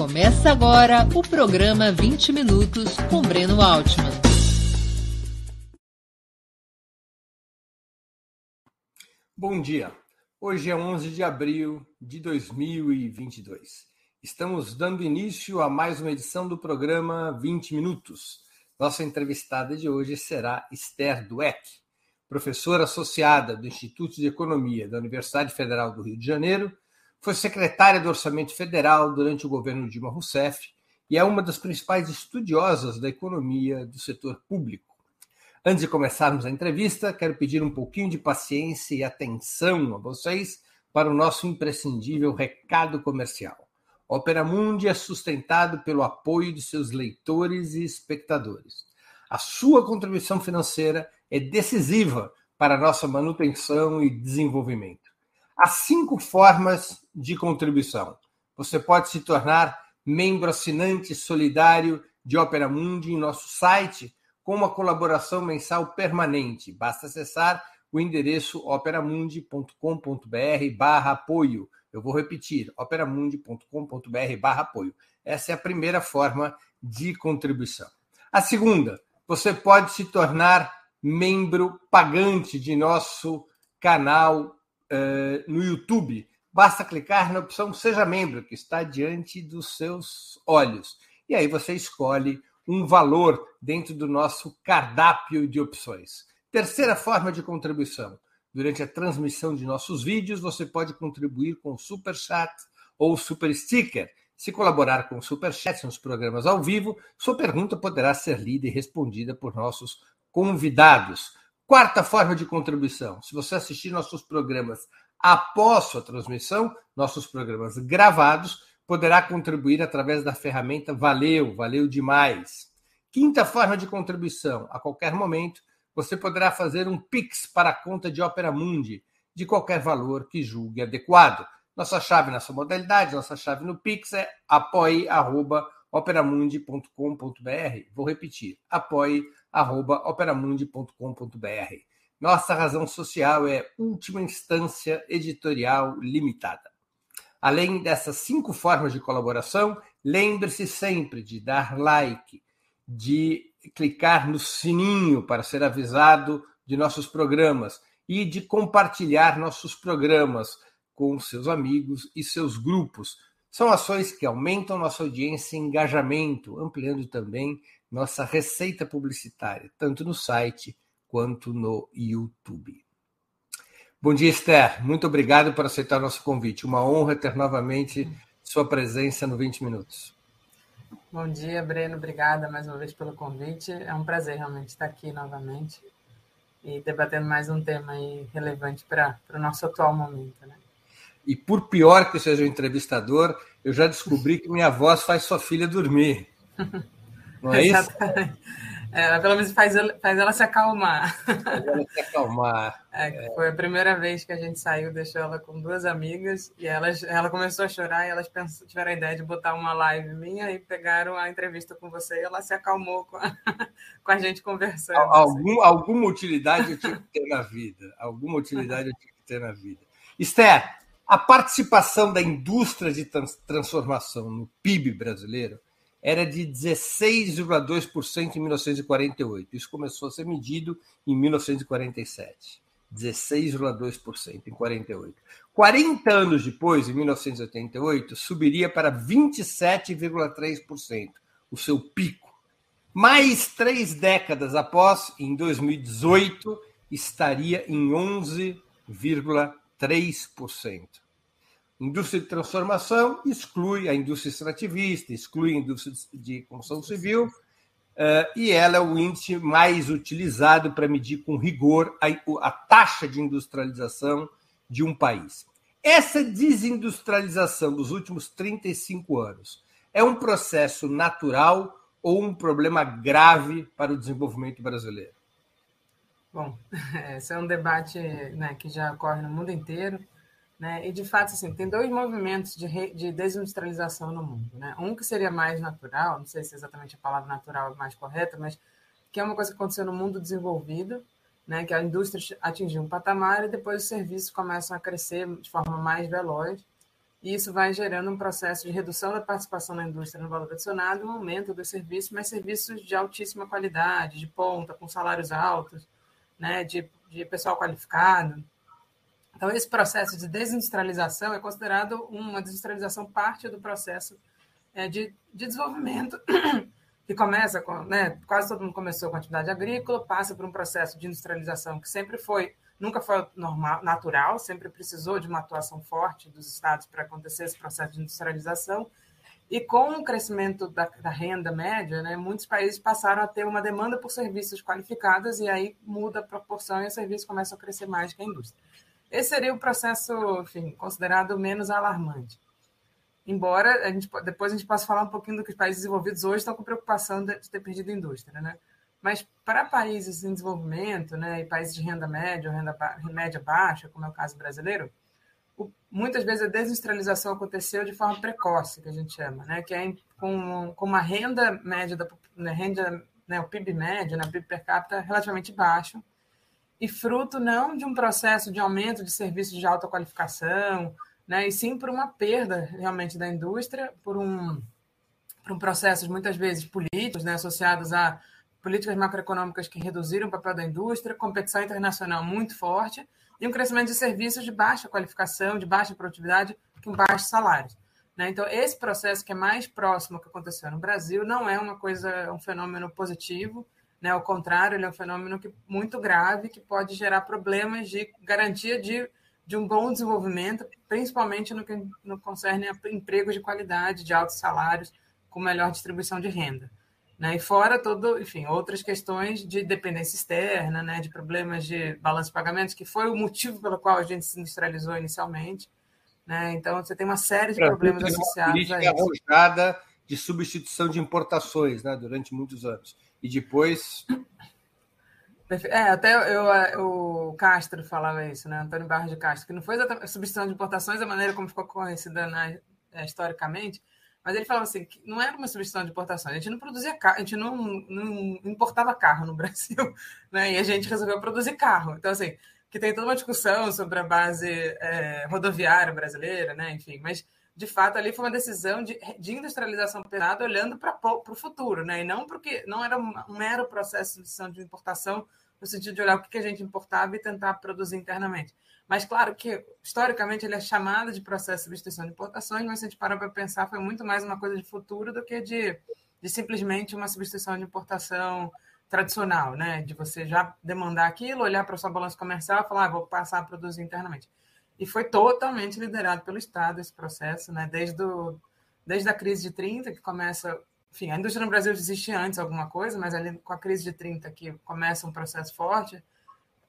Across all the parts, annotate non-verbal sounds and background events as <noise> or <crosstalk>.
Começa agora o programa 20 Minutos com Breno Altman. Bom dia. Hoje é 11 de abril de 2022. Estamos dando início a mais uma edição do programa 20 Minutos. Nossa entrevistada de hoje será Esther Dueck, professora associada do Instituto de Economia da Universidade Federal do Rio de Janeiro foi secretária do Orçamento Federal durante o governo Dilma Rousseff e é uma das principais estudiosas da economia do setor público. Antes de começarmos a entrevista, quero pedir um pouquinho de paciência e atenção a vocês para o nosso imprescindível recado comercial. Opera Mundi é sustentado pelo apoio de seus leitores e espectadores. A sua contribuição financeira é decisiva para a nossa manutenção e desenvolvimento. Há cinco formas de contribuição. Você pode se tornar membro assinante solidário de Opera Mundi em nosso site com uma colaboração mensal permanente. Basta acessar o endereço operamundi.com.br barra apoio. Eu vou repetir, operamundi.com.br barra apoio. Essa é a primeira forma de contribuição. A segunda, você pode se tornar membro pagante de nosso canal uh, no YouTube, basta clicar na opção Seja Membro, que está diante dos seus olhos. E aí você escolhe um valor dentro do nosso cardápio de opções. Terceira forma de contribuição. Durante a transmissão de nossos vídeos, você pode contribuir com Super Chat ou Super Sticker. Se colaborar com Super Chat nos programas ao vivo, sua pergunta poderá ser lida e respondida por nossos convidados. Quarta forma de contribuição: se você assistir nossos programas após sua transmissão, nossos programas gravados, poderá contribuir através da ferramenta Valeu, valeu demais. Quinta forma de contribuição: a qualquer momento você poderá fazer um Pix para a conta de Opera Mundi, de qualquer valor que julgue adequado. Nossa chave nessa modalidade, nossa chave no Pix é apoie.operamundi.com.br. Vou repetir: apoie.operamundi.com.br operamundi.com.br. Nossa razão social é última instância editorial limitada. Além dessas cinco formas de colaboração, lembre-se sempre de dar like, de clicar no sininho para ser avisado de nossos programas e de compartilhar nossos programas com seus amigos e seus grupos. São ações que aumentam nossa audiência e engajamento, ampliando também nossa receita publicitária, tanto no site quanto no YouTube. Bom dia, Esther. Muito obrigado por aceitar o nosso convite. Uma honra ter novamente sua presença no 20 Minutos. Bom dia, Breno. Obrigada mais uma vez pelo convite. É um prazer realmente estar aqui novamente e debatendo mais um tema relevante para o nosso atual momento. Né? E por pior que seja o entrevistador, eu já descobri que minha voz faz sua filha dormir. <laughs> Não é isso? É, pelo menos faz, faz ela se acalmar. Faz ela se acalmar. É, foi a primeira vez que a gente saiu, deixou ela com duas amigas, e elas, ela começou a chorar e elas tiveram a ideia de botar uma live minha e pegaram a entrevista com você e ela se acalmou com a, <laughs> com a gente conversando. Algum. Alguma utilidade eu tinha que ter na vida. Alguma utilidade eu tinha que ter na vida. Esther, a participação da indústria de transformação no PIB brasileiro era de 16,2% em 1948. Isso começou a ser medido em 1947. 16,2% em 48. 40 anos depois, em 1988, subiria para 27,3%, o seu pico. Mais três décadas após, em 2018, estaria em 11,3%. Indústria de transformação exclui a indústria extrativista, exclui a indústria de construção civil, uh, e ela é o índice mais utilizado para medir com rigor a, a taxa de industrialização de um país. Essa desindustrialização dos últimos 35 anos é um processo natural ou um problema grave para o desenvolvimento brasileiro? Bom, <laughs> esse é um debate né, que já ocorre no mundo inteiro. Né? E, de fato, assim, tem dois movimentos de, re, de desindustrialização no mundo. Né? Um que seria mais natural, não sei se exatamente a palavra natural é mais correta, mas que é uma coisa que aconteceu no mundo desenvolvido, né? que a indústria atingiu um patamar e depois os serviços começam a crescer de forma mais veloz. e isso vai gerando um processo de redução da participação na indústria no valor adicionado, um aumento dos serviços, mas serviços de altíssima qualidade, de ponta, com salários altos, né, de, de pessoal qualificado. Então, esse processo de desindustrialização é considerado uma desindustrialização parte do processo é, de, de desenvolvimento <clears throat> que começa com, né, quase todo mundo começou com atividade agrícola, passa por um processo de industrialização que sempre foi nunca foi normal, natural, sempre precisou de uma atuação forte dos estados para acontecer esse processo de industrialização. E com o crescimento da, da, renda média, né, muitos países passaram a ter uma demanda por serviços qualificados e aí muda a proporção e os serviços começam a crescer mais que a indústria. Esse seria o processo, enfim, considerado menos alarmante. Embora a gente, depois a gente possa falar um pouquinho do que os países desenvolvidos hoje estão com preocupação de, de ter perdido a indústria, né? Mas para países em desenvolvimento, né, e países de renda média ou renda ba média baixa, como é o caso brasileiro, o, muitas vezes a desindustrialização aconteceu de forma precoce, que a gente chama, né, que é com, com uma renda média, da, né, renda, né, o PIB médio, né, PIB per capita relativamente baixo, e fruto não de um processo de aumento de serviços de alta qualificação, né, e sim por uma perda realmente da indústria, por um, por um processo muitas vezes políticos, né, associados a políticas macroeconômicas que reduziram o papel da indústria, competição internacional muito forte e um crescimento de serviços de baixa qualificação, de baixa produtividade, com baixos salários. Né? Então, esse processo que é mais próximo que aconteceu no Brasil não é uma coisa, um fenômeno positivo, né? ao contrário, ele é um fenômeno que, muito grave que pode gerar problemas de garantia de, de um bom desenvolvimento, principalmente no que no concerne a empregos de qualidade, de altos salários, com melhor distribuição de renda. Né? E fora todo, enfim, outras questões de dependência externa, né? de problemas de balanço de pagamentos, que foi o motivo pelo qual a gente se industrializou inicialmente. Né? Então, você tem uma série de problemas associados a isso. arrojada de substituição de importações né? durante muitos anos. E depois. É, até eu, o Castro falava isso, né? Antônio Barros de Castro, que não foi a substituição de importações, a maneira como ficou conhecida na, é, historicamente, mas ele falava assim, que não era uma substituição de importação, a gente não produzia carro, a gente não, não importava carro no <laughs> Brasil, né? E a gente resolveu produzir carro. Então, assim, que tem toda uma discussão sobre a base é, rodoviária brasileira, né? Enfim, mas de fato ali foi uma decisão de, de industrialização pesada olhando para o futuro, né? E não porque não era um mero processo de de importação no sentido de olhar o que a gente importava e tentar produzir internamente. Mas, claro que, historicamente, ele é chamado de processo de substituição de importações, mas se a gente parar para pensar, foi muito mais uma coisa de futuro do que de, de simplesmente uma substituição de importação tradicional, né? De você já demandar aquilo, olhar para a sua balança comercial e falar, ah, vou passar a produzir internamente. E foi totalmente liderado pelo Estado esse processo, né? Desde, desde a crise de 30, que começa. Enfim, a indústria no Brasil existia antes alguma coisa, mas ali com a crise de 30 que começa um processo forte,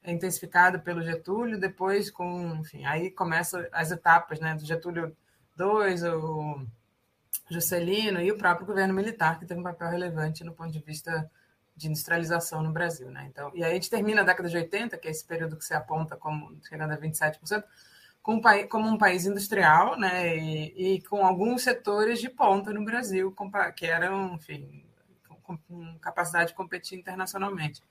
é intensificado pelo Getúlio, depois com, enfim, aí começam as etapas, né, do Getúlio II, o Juscelino e o próprio governo militar, que teve um papel relevante no ponto de vista de industrialização no Brasil, né? Então, e aí a gente termina a década de 80, que é esse período que se aponta como chegando a 27%, com um país, como um país industrial, né, e, e, com alguns setores de ponta no Brasil, que eram, enfim, com, com capacidade de competir internacionalmente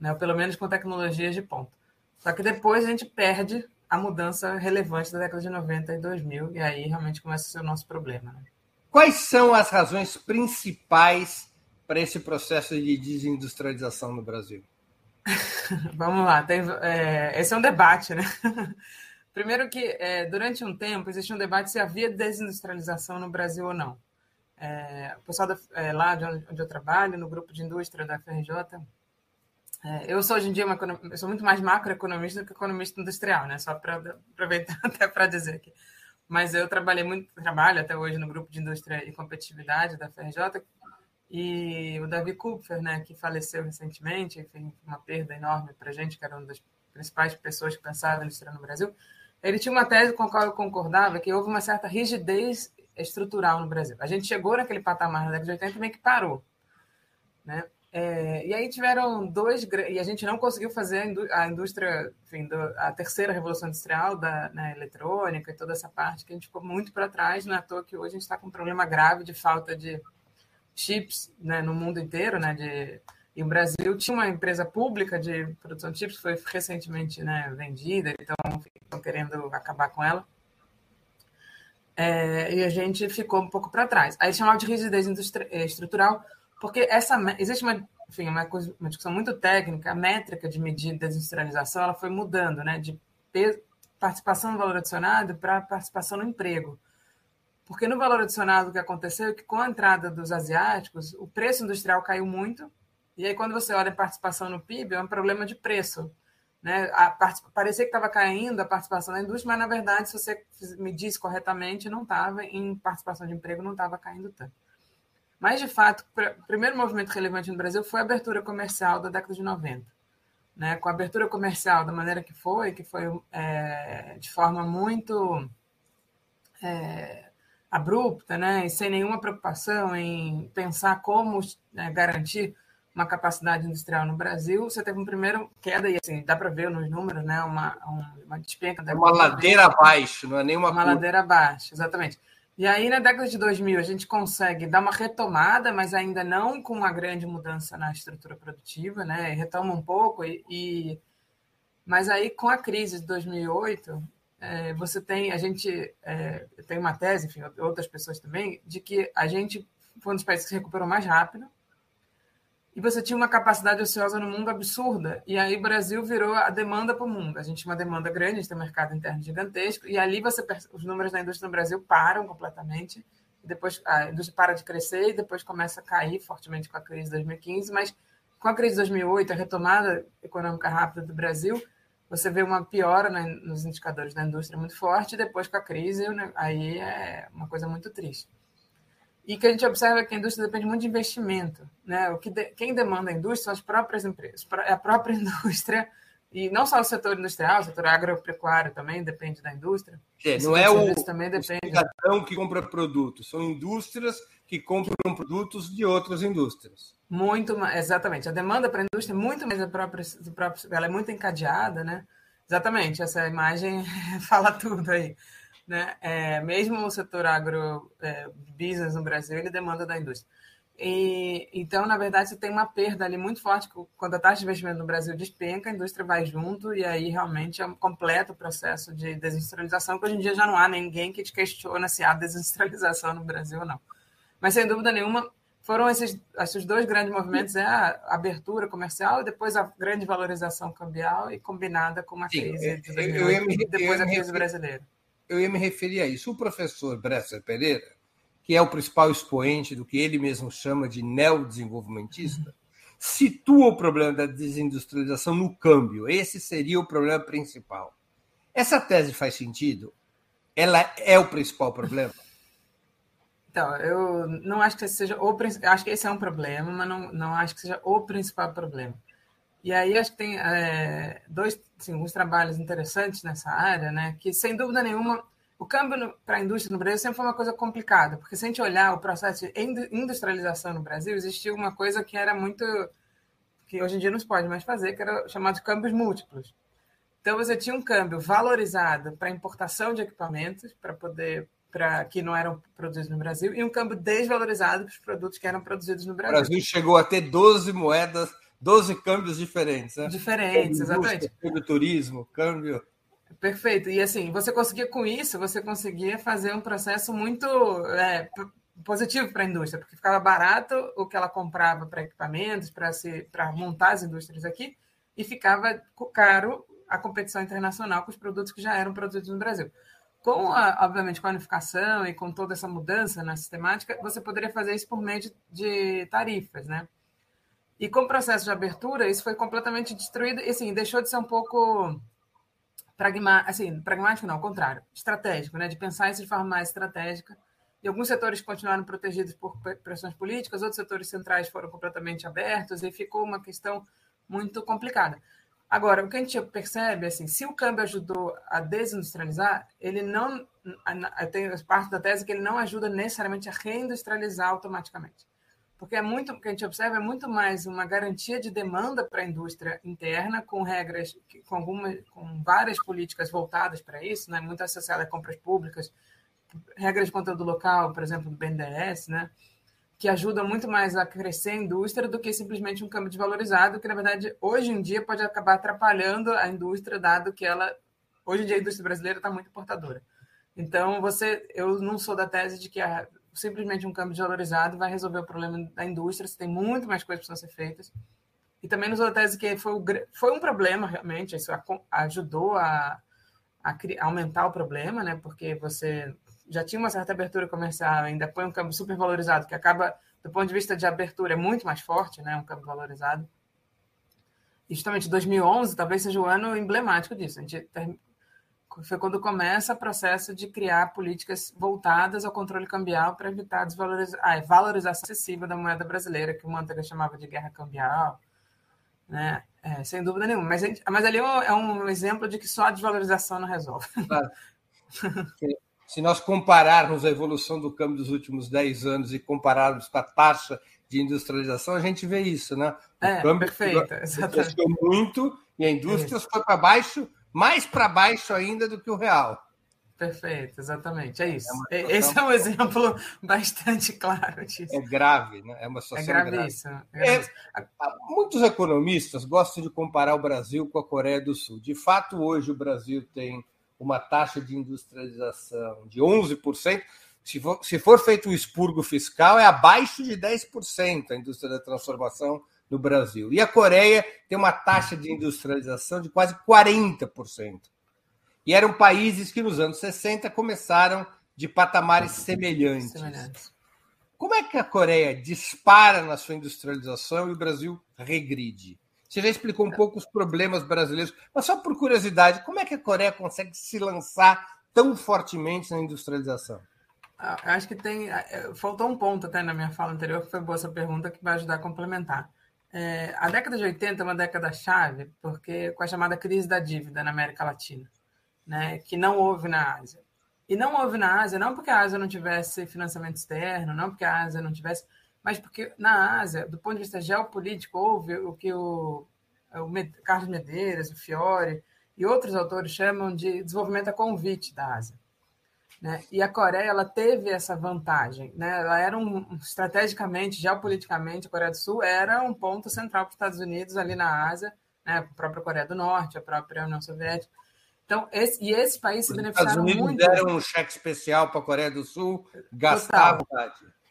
né? ou pelo menos com tecnologias de ponta. Só que depois a gente perde a mudança relevante da década de 90 e 2000, e aí realmente começa a ser o nosso problema. Né? Quais são as razões principais para esse processo de desindustrialização no Brasil? <laughs> Vamos lá, tem, é, esse é um debate, né? <laughs> Primeiro que é, durante um tempo existe um debate se havia desindustrialização no Brasil ou não. É, o pessoal da, é, lá de onde, eu trabalho, no grupo de indústria da FRJ, é, eu sou hoje em dia uma, eu sou muito mais macroeconomista do que economista industrial, né? Só para aproveitar <laughs> até para dizer aqui. Mas eu trabalhei muito, trabalho até hoje no grupo de indústria e competitividade da FRJ e o Davi Kupfer, né, que faleceu recentemente, enfim, uma perda enorme para a gente, que era uma das principais pessoas que pensavam na indústria no Brasil. Ele tinha uma tese com a qual eu concordava que houve uma certa rigidez estrutural no Brasil. A gente chegou naquele patamar na década de 80 meio que parou, né? É, e aí tiveram dois e a gente não conseguiu fazer a indústria, enfim, a terceira revolução industrial da né, eletrônica e toda essa parte que a gente ficou muito para trás, não é à toa que hoje a gente está com um problema grave de falta de chips né, no mundo inteiro, né, de, e o Brasil tinha uma empresa pública de produção de chips, foi recentemente né, vendida, então estão querendo acabar com ela. é, e a gente ficou um pouco para trás. Aí chamava de rigidez eh, estrutural, porque essa existe uma, enfim, uma, coisa, uma discussão muito técnica, a métrica de medir desindustrialização ela foi mudando, né, de participação no valor adicionado para participação no emprego. Porque no valor adicionado o que aconteceu é que com a entrada dos asiáticos, o preço industrial caiu muito, e aí quando você olha a participação no PIB, é um problema de preço. Né? A parecia que estava caindo a participação da indústria, mas na verdade, se você medisse corretamente, não estava, em participação de emprego não estava caindo tanto. Mas, de fato, o primeiro movimento relevante no Brasil foi a abertura comercial da década de 90. Né? Com a abertura comercial da maneira que foi, que foi é, de forma muito é, abrupta, né? e sem nenhuma preocupação em pensar como né, garantir uma capacidade industrial no Brasil, você teve um primeiro queda, e assim, dá para ver nos números, né? Uma, uma despenca. É uma ladeira abaixo, não é nenhuma. Uma curva. ladeira abaixo, exatamente. E aí, na década de 2000, a gente consegue dar uma retomada, mas ainda não com uma grande mudança na estrutura produtiva, né? Retoma um pouco, e, e... mas aí, com a crise de 2008, é, você tem, a gente é, tem uma tese, enfim, outras pessoas também, de que a gente foi um dos países que se recuperou mais rápido, e você tinha uma capacidade ociosa no mundo absurda. E aí o Brasil virou a demanda para o mundo. A gente tinha uma demanda grande, a gente tem um mercado interno gigantesco, e ali você os números da indústria no Brasil param completamente. Depois a indústria para de crescer e depois começa a cair fortemente com a crise de 2015, mas com a crise de 2008, a retomada econômica rápida do Brasil, você vê uma piora nos indicadores da indústria muito forte, e depois com a crise, né, aí é uma coisa muito triste. E que a gente observa que a indústria depende muito de investimento. Né? O que de, quem demanda a indústria são as próprias empresas, é a própria <laughs> indústria, e não só o setor industrial, o setor agropecuário também depende da indústria. É, não é o, também depende. o que compra produtos, são indústrias que compram produtos de outras indústrias. Muito exatamente. A demanda para a indústria é muito mais a própria, do próprio, ela é muito encadeada, né? Exatamente, essa imagem <laughs> fala tudo aí. Né? É, mesmo o setor agro é, business no Brasil, ele demanda da indústria. E, então, na verdade, você tem uma perda ali muito forte. Quando a taxa de investimento no Brasil despenca, a indústria vai junto, e aí realmente é um completo processo de desindustrialização, que hoje em dia já não há ninguém que te questiona se há desindustrialização no Brasil ou não. Mas, sem dúvida nenhuma, foram esses, esses dois grandes movimentos, é a abertura comercial e depois a grande valorização cambial e combinada com uma crise Sim, de 2008, e depois a crise brasileira eu ia me referir a isso. O professor Bresser Pereira, que é o principal expoente do que ele mesmo chama de neodesenvolvimentista, situa o problema da desindustrialização no câmbio. Esse seria o problema principal. Essa tese faz sentido? Ela é o principal problema? Então, eu não acho que esse seja o acho que esse é um problema, mas não, não acho que seja o principal problema. E aí acho que tem é, dois, assim, alguns trabalhos interessantes nessa área, né? Que sem dúvida nenhuma o câmbio para a indústria no Brasil sempre foi uma coisa complicada, porque se a gente olhar o processo de industrialização no Brasil, existia uma coisa que era muito que hoje em dia não se pode mais fazer, que era chamado de câmbios múltiplos. Então você tinha um câmbio valorizado para importação de equipamentos, para poder para que não eram produzidos no Brasil, e um câmbio desvalorizado para os produtos que eram produzidos no Brasil. O Brasil chegou a ter 12 moedas 12 câmbios diferentes, né? Diferentes, exatamente. Câmbio turismo, câmbio. Perfeito. E assim, você conseguia com isso, você conseguia fazer um processo muito é, positivo para a indústria, porque ficava barato o que ela comprava para equipamentos, para montar as indústrias aqui, e ficava caro a competição internacional com os produtos que já eram produzidos no Brasil. Com, a, obviamente, com a unificação e com toda essa mudança na sistemática, você poderia fazer isso por meio de, de tarifas, né? E com o processo de abertura, isso foi completamente destruído e assim, deixou de ser um pouco pragmático, assim, pragmático não, ao contrário, estratégico, né? de pensar isso de forma mais estratégica. E alguns setores continuaram protegidos por pressões políticas, outros setores centrais foram completamente abertos e ficou uma questão muito complicada. Agora, o que a gente percebe, assim, se o câmbio ajudou a desindustrializar, ele não, tem parte da tese que ele não ajuda necessariamente a reindustrializar automaticamente porque é muito o que a gente observa é muito mais uma garantia de demanda para a indústria interna com regras com algumas com várias políticas voltadas para isso né? Muito associada a compras públicas regras de conteúdo local por exemplo do BNDES né? Que ajudam muito mais a crescer a indústria do que simplesmente um câmbio desvalorizado que na verdade hoje em dia pode acabar atrapalhando a indústria dado que ela hoje em dia a indústria brasileira está muito importadora Então, você, eu não sou da tese de que a, simplesmente um câmbio desvalorizado vai resolver o problema da indústria, você tem muito mais coisas precisam ser feitas. E também da tese que foi, foi um problema, realmente, isso ajudou a, a, a aumentar o problema, né? porque você já tinha uma certa abertura comercial, ainda põe um câmbio super valorizado, que acaba, do ponto de vista de abertura, é muito mais forte, né? um câmbio valorizado. E justamente 2011 talvez seja o ano emblemático disso. A gente foi quando começa o processo de criar políticas voltadas ao controle cambial para evitar a desvaloriza... ah, valorização excessiva da moeda brasileira, que o Manteiga chamava de guerra cambial, né? É, sem dúvida nenhuma. Mas, gente, mas ali é um exemplo de que só a desvalorização não resolve. Claro. Se nós compararmos a evolução do câmbio dos últimos 10 anos e compararmos com a taxa de industrialização, a gente vê isso, né? O é, perfeito, cresceu muito e a indústria foi para baixo mais para baixo ainda do que o real. Perfeito, exatamente, é isso. É Esse é um exemplo <laughs> bastante claro disso. É grave, né? É uma situação é gravíssimo. Grave. É gravíssimo. É, muitos economistas gostam de comparar o Brasil com a Coreia do Sul. De fato, hoje o Brasil tem uma taxa de industrialização de 11%. Se for, se for feito um expurgo fiscal, é abaixo de 10% a indústria da transformação no Brasil. E a Coreia tem uma taxa de industrialização de quase 40%. E eram países que nos anos 60 começaram de patamares semelhantes. semelhantes. Como é que a Coreia dispara na sua industrialização e o Brasil regride? Você já explicou um pouco os problemas brasileiros, mas só por curiosidade, como é que a Coreia consegue se lançar tão fortemente na industrialização? Ah, acho que tem. Eh, faltou um ponto até na minha fala anterior, que foi boa essa pergunta, que vai ajudar a complementar. É, a década de 80 é uma década chave, porque com a chamada crise da dívida na América Latina, né, que não houve na Ásia. E não houve na Ásia, não porque a Ásia não tivesse financiamento externo, não porque a Ásia não tivesse, mas porque na Ásia, do ponto de vista geopolítico, houve o que o, o Carlos Medeiros, o Fiore e outros autores chamam de desenvolvimento a convite da Ásia. Né? E a Coreia ela teve essa vantagem. Né? Ela era um, estrategicamente, geopoliticamente, a Coreia do Sul era um ponto central para os Estados Unidos ali na Ásia, né? a própria Coreia do Norte, a própria União Soviética. Então, esse, e esses países se beneficiaram muito. Os Estados Unidos deram um cheque especial para a Coreia do Sul gastar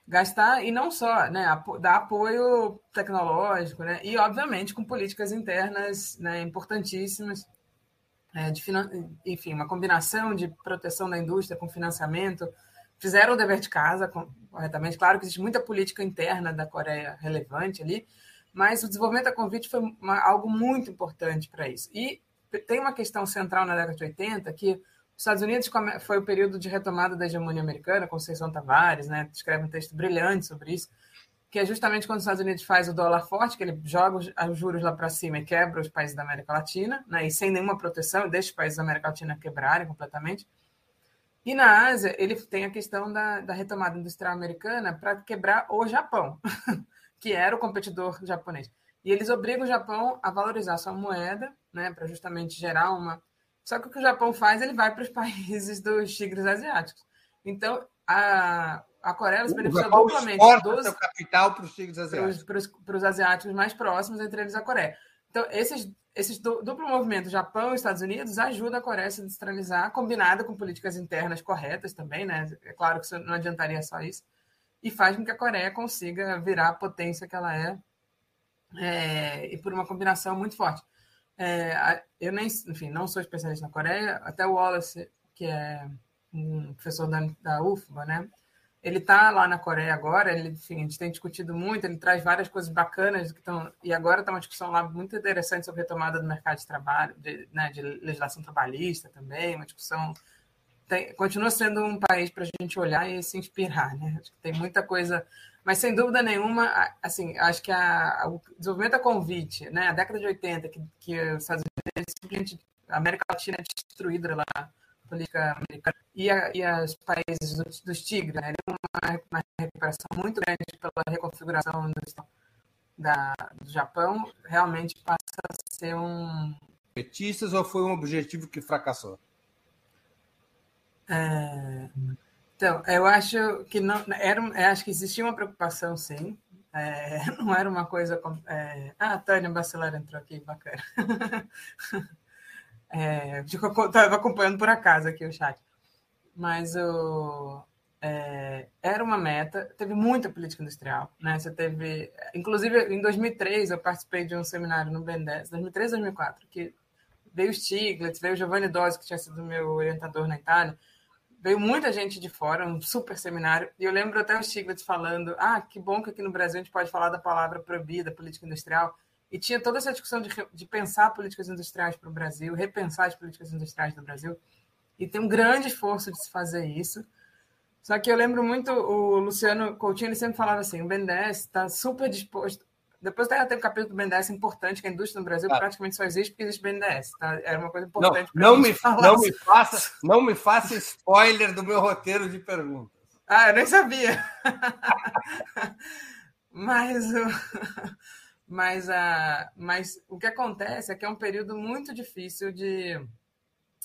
Gastar, e não só, né, dar apoio tecnológico, né, e, obviamente, com políticas internas né, importantíssimas é, de enfim, uma combinação de proteção da indústria com financiamento, fizeram o dever de casa corretamente. Claro que existe muita política interna da Coreia relevante ali, mas o desenvolvimento da convite foi uma, algo muito importante para isso. E tem uma questão central na década de 80 que os Estados Unidos foi o período de retomada da hegemonia americana, Conceição Tavares, né, escreve um texto brilhante sobre isso, que é justamente quando os Estados Unidos faz o dólar forte, que ele joga os juros lá para cima e quebra os países da América Latina, né, e sem nenhuma proteção, deixa os países da América Latina quebrarem completamente. E na Ásia, ele tem a questão da, da retomada industrial americana para quebrar o Japão, <laughs> que era o competidor japonês. E eles obrigam o Japão a valorizar sua moeda, né, para justamente gerar uma. Só que o que o Japão faz, ele vai para os <laughs> países dos tigres asiáticos. Então, a, a Coreia se beneficia duplamente dos capital para os tigres asiáticos. Para os, para os asiáticos mais próximos, entre eles a Coreia. Então, esses, esses duplo movimento, Japão e Estados Unidos, ajuda a Coreia a se industrializar, combinada com políticas internas corretas também, né? É claro que isso não adiantaria só isso. E faz com que a Coreia consiga virar a potência que ela é, é e por uma combinação muito forte. É, eu nem, enfim, não sou especialista na Coreia, até o Wallace, que é um professor da, da UFBA, né? Ele está lá na Coreia agora, ele, enfim, a gente tem discutido muito, ele traz várias coisas bacanas que estão. E agora está uma discussão lá muito interessante sobre retomada do mercado de trabalho, de, né, de legislação trabalhista também, uma discussão. Tem, continua sendo um país para a gente olhar e se inspirar, né? Acho que tem muita coisa. Mas sem dúvida nenhuma, assim, acho que a, o desenvolvimento a convite, né? A década de 80, que, que os Estados Unidos. A América Latina é destruída lá política americana e, a, e os países dos, dos tigres, né? uma, uma recuperação muito grande pela reconfiguração do, da, do Japão, realmente passa a ser um. Petistas ou foi um objetivo que fracassou? É, então, eu acho que não era, acho que existia uma preocupação, sim. É, <laughs> não era uma coisa. É, ah, a Tânia Bacelar entrou aqui, bacana. <laughs> É, estava acompanhando por acaso aqui o chat. mas o, é, era uma meta, teve muita política industrial, né? Você teve, inclusive em 2003 eu participei de um seminário no BNDES, 2003 2004, que veio Stiglitz, veio Giovanni Dossi, que tinha sido meu orientador na Itália, veio muita gente de fora, um super seminário, e eu lembro até o Stiglitz falando, ah, que bom que aqui no Brasil a gente pode falar da palavra proibida, política industrial, e tinha toda essa discussão de, de pensar políticas industriais para o Brasil, repensar as políticas industriais do Brasil, e tem um grande esforço de se fazer isso, só que eu lembro muito o Luciano Coutinho, ele sempre falava assim: o BNDES está super disposto. Depois até tem um capítulo do BNDES importante, que a indústria no Brasil ah. praticamente só existe porque existe BNDES. Tá? Era uma coisa importante. Não, <laughs> não, me, não, me faça, não me faça spoiler do meu roteiro de perguntas. Ah, eu nem sabia. <laughs> mas, mas, a, mas o que acontece é que é um período muito difícil de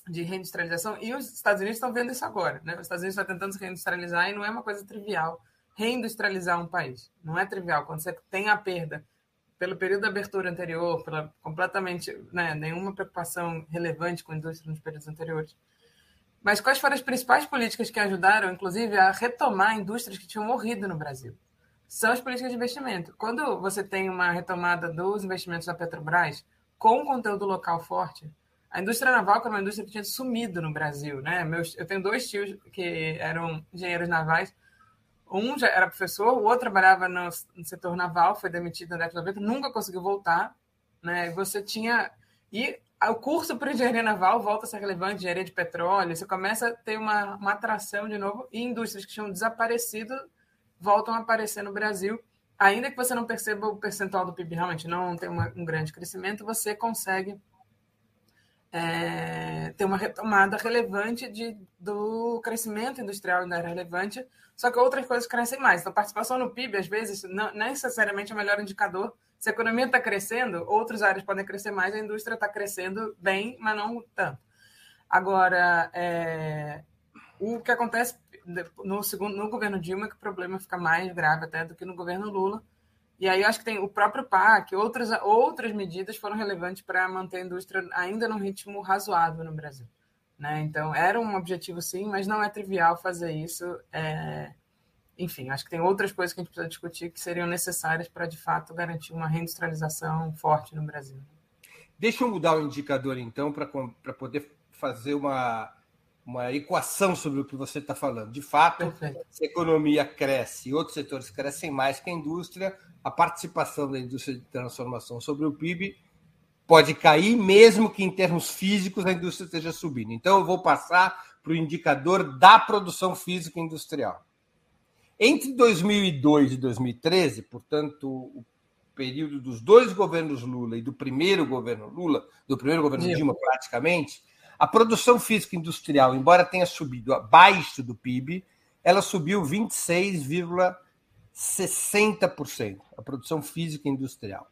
de reindustrialização, e os Estados Unidos estão vendo isso agora. Né? Os Estados Unidos estão tentando se reindustrializar e não é uma coisa trivial reindustrializar um país. Não é trivial. Quando você tem a perda pelo período de abertura anterior, pela completamente né, nenhuma preocupação relevante com a indústria nos períodos anteriores. Mas quais foram as principais políticas que ajudaram, inclusive, a retomar indústrias que tinham morrido no Brasil? São as políticas de investimento. Quando você tem uma retomada dos investimentos da Petrobras com conteúdo local forte, a indústria naval, que era uma indústria que tinha sumido no Brasil, né? Meus, eu tenho dois tios que eram engenheiros navais. Um já era professor, o outro trabalhava no, no setor naval, foi demitido na década de 90, nunca conseguiu voltar, né? Você tinha e o curso para engenharia naval volta a ser relevante, engenharia de petróleo, você começa a ter uma, uma atração de novo, e indústrias que tinham desaparecido voltam a aparecer no Brasil. Ainda que você não perceba o percentual do PIB realmente não tem uma, um grande crescimento, você consegue é, ter uma retomada relevante de, do crescimento industrial ainda era relevante, só que outras coisas crescem mais. Então, participação no PIB, às vezes, não necessariamente é o melhor indicador. Se a economia está crescendo, outras áreas podem crescer mais, a indústria está crescendo bem, mas não tanto. Agora, é, o que acontece no, segundo, no governo Dilma que o problema fica mais grave até do que no governo Lula, e aí acho que tem o próprio PAC, outras, outras medidas foram relevantes para manter a indústria ainda num ritmo razoável no Brasil. Né? Então, era um objetivo sim, mas não é trivial fazer isso. É... Enfim, acho que tem outras coisas que a gente precisa discutir que seriam necessárias para, de fato, garantir uma reindustrialização forte no Brasil. Deixa eu mudar o indicador, então, para poder fazer uma, uma equação sobre o que você está falando. De fato, Perfeito. se a economia cresce e outros setores crescem mais que a indústria, a participação da indústria de transformação sobre o PIB pode cair, mesmo que em termos físicos a indústria esteja subindo. Então, eu vou passar para o indicador da produção física industrial. Entre 2002 e 2013, portanto, o período dos dois governos Lula e do primeiro governo Lula, do primeiro governo. Dilma, praticamente, a produção física industrial, embora tenha subido abaixo do PIB, ela subiu 26, 60% a produção física industrial.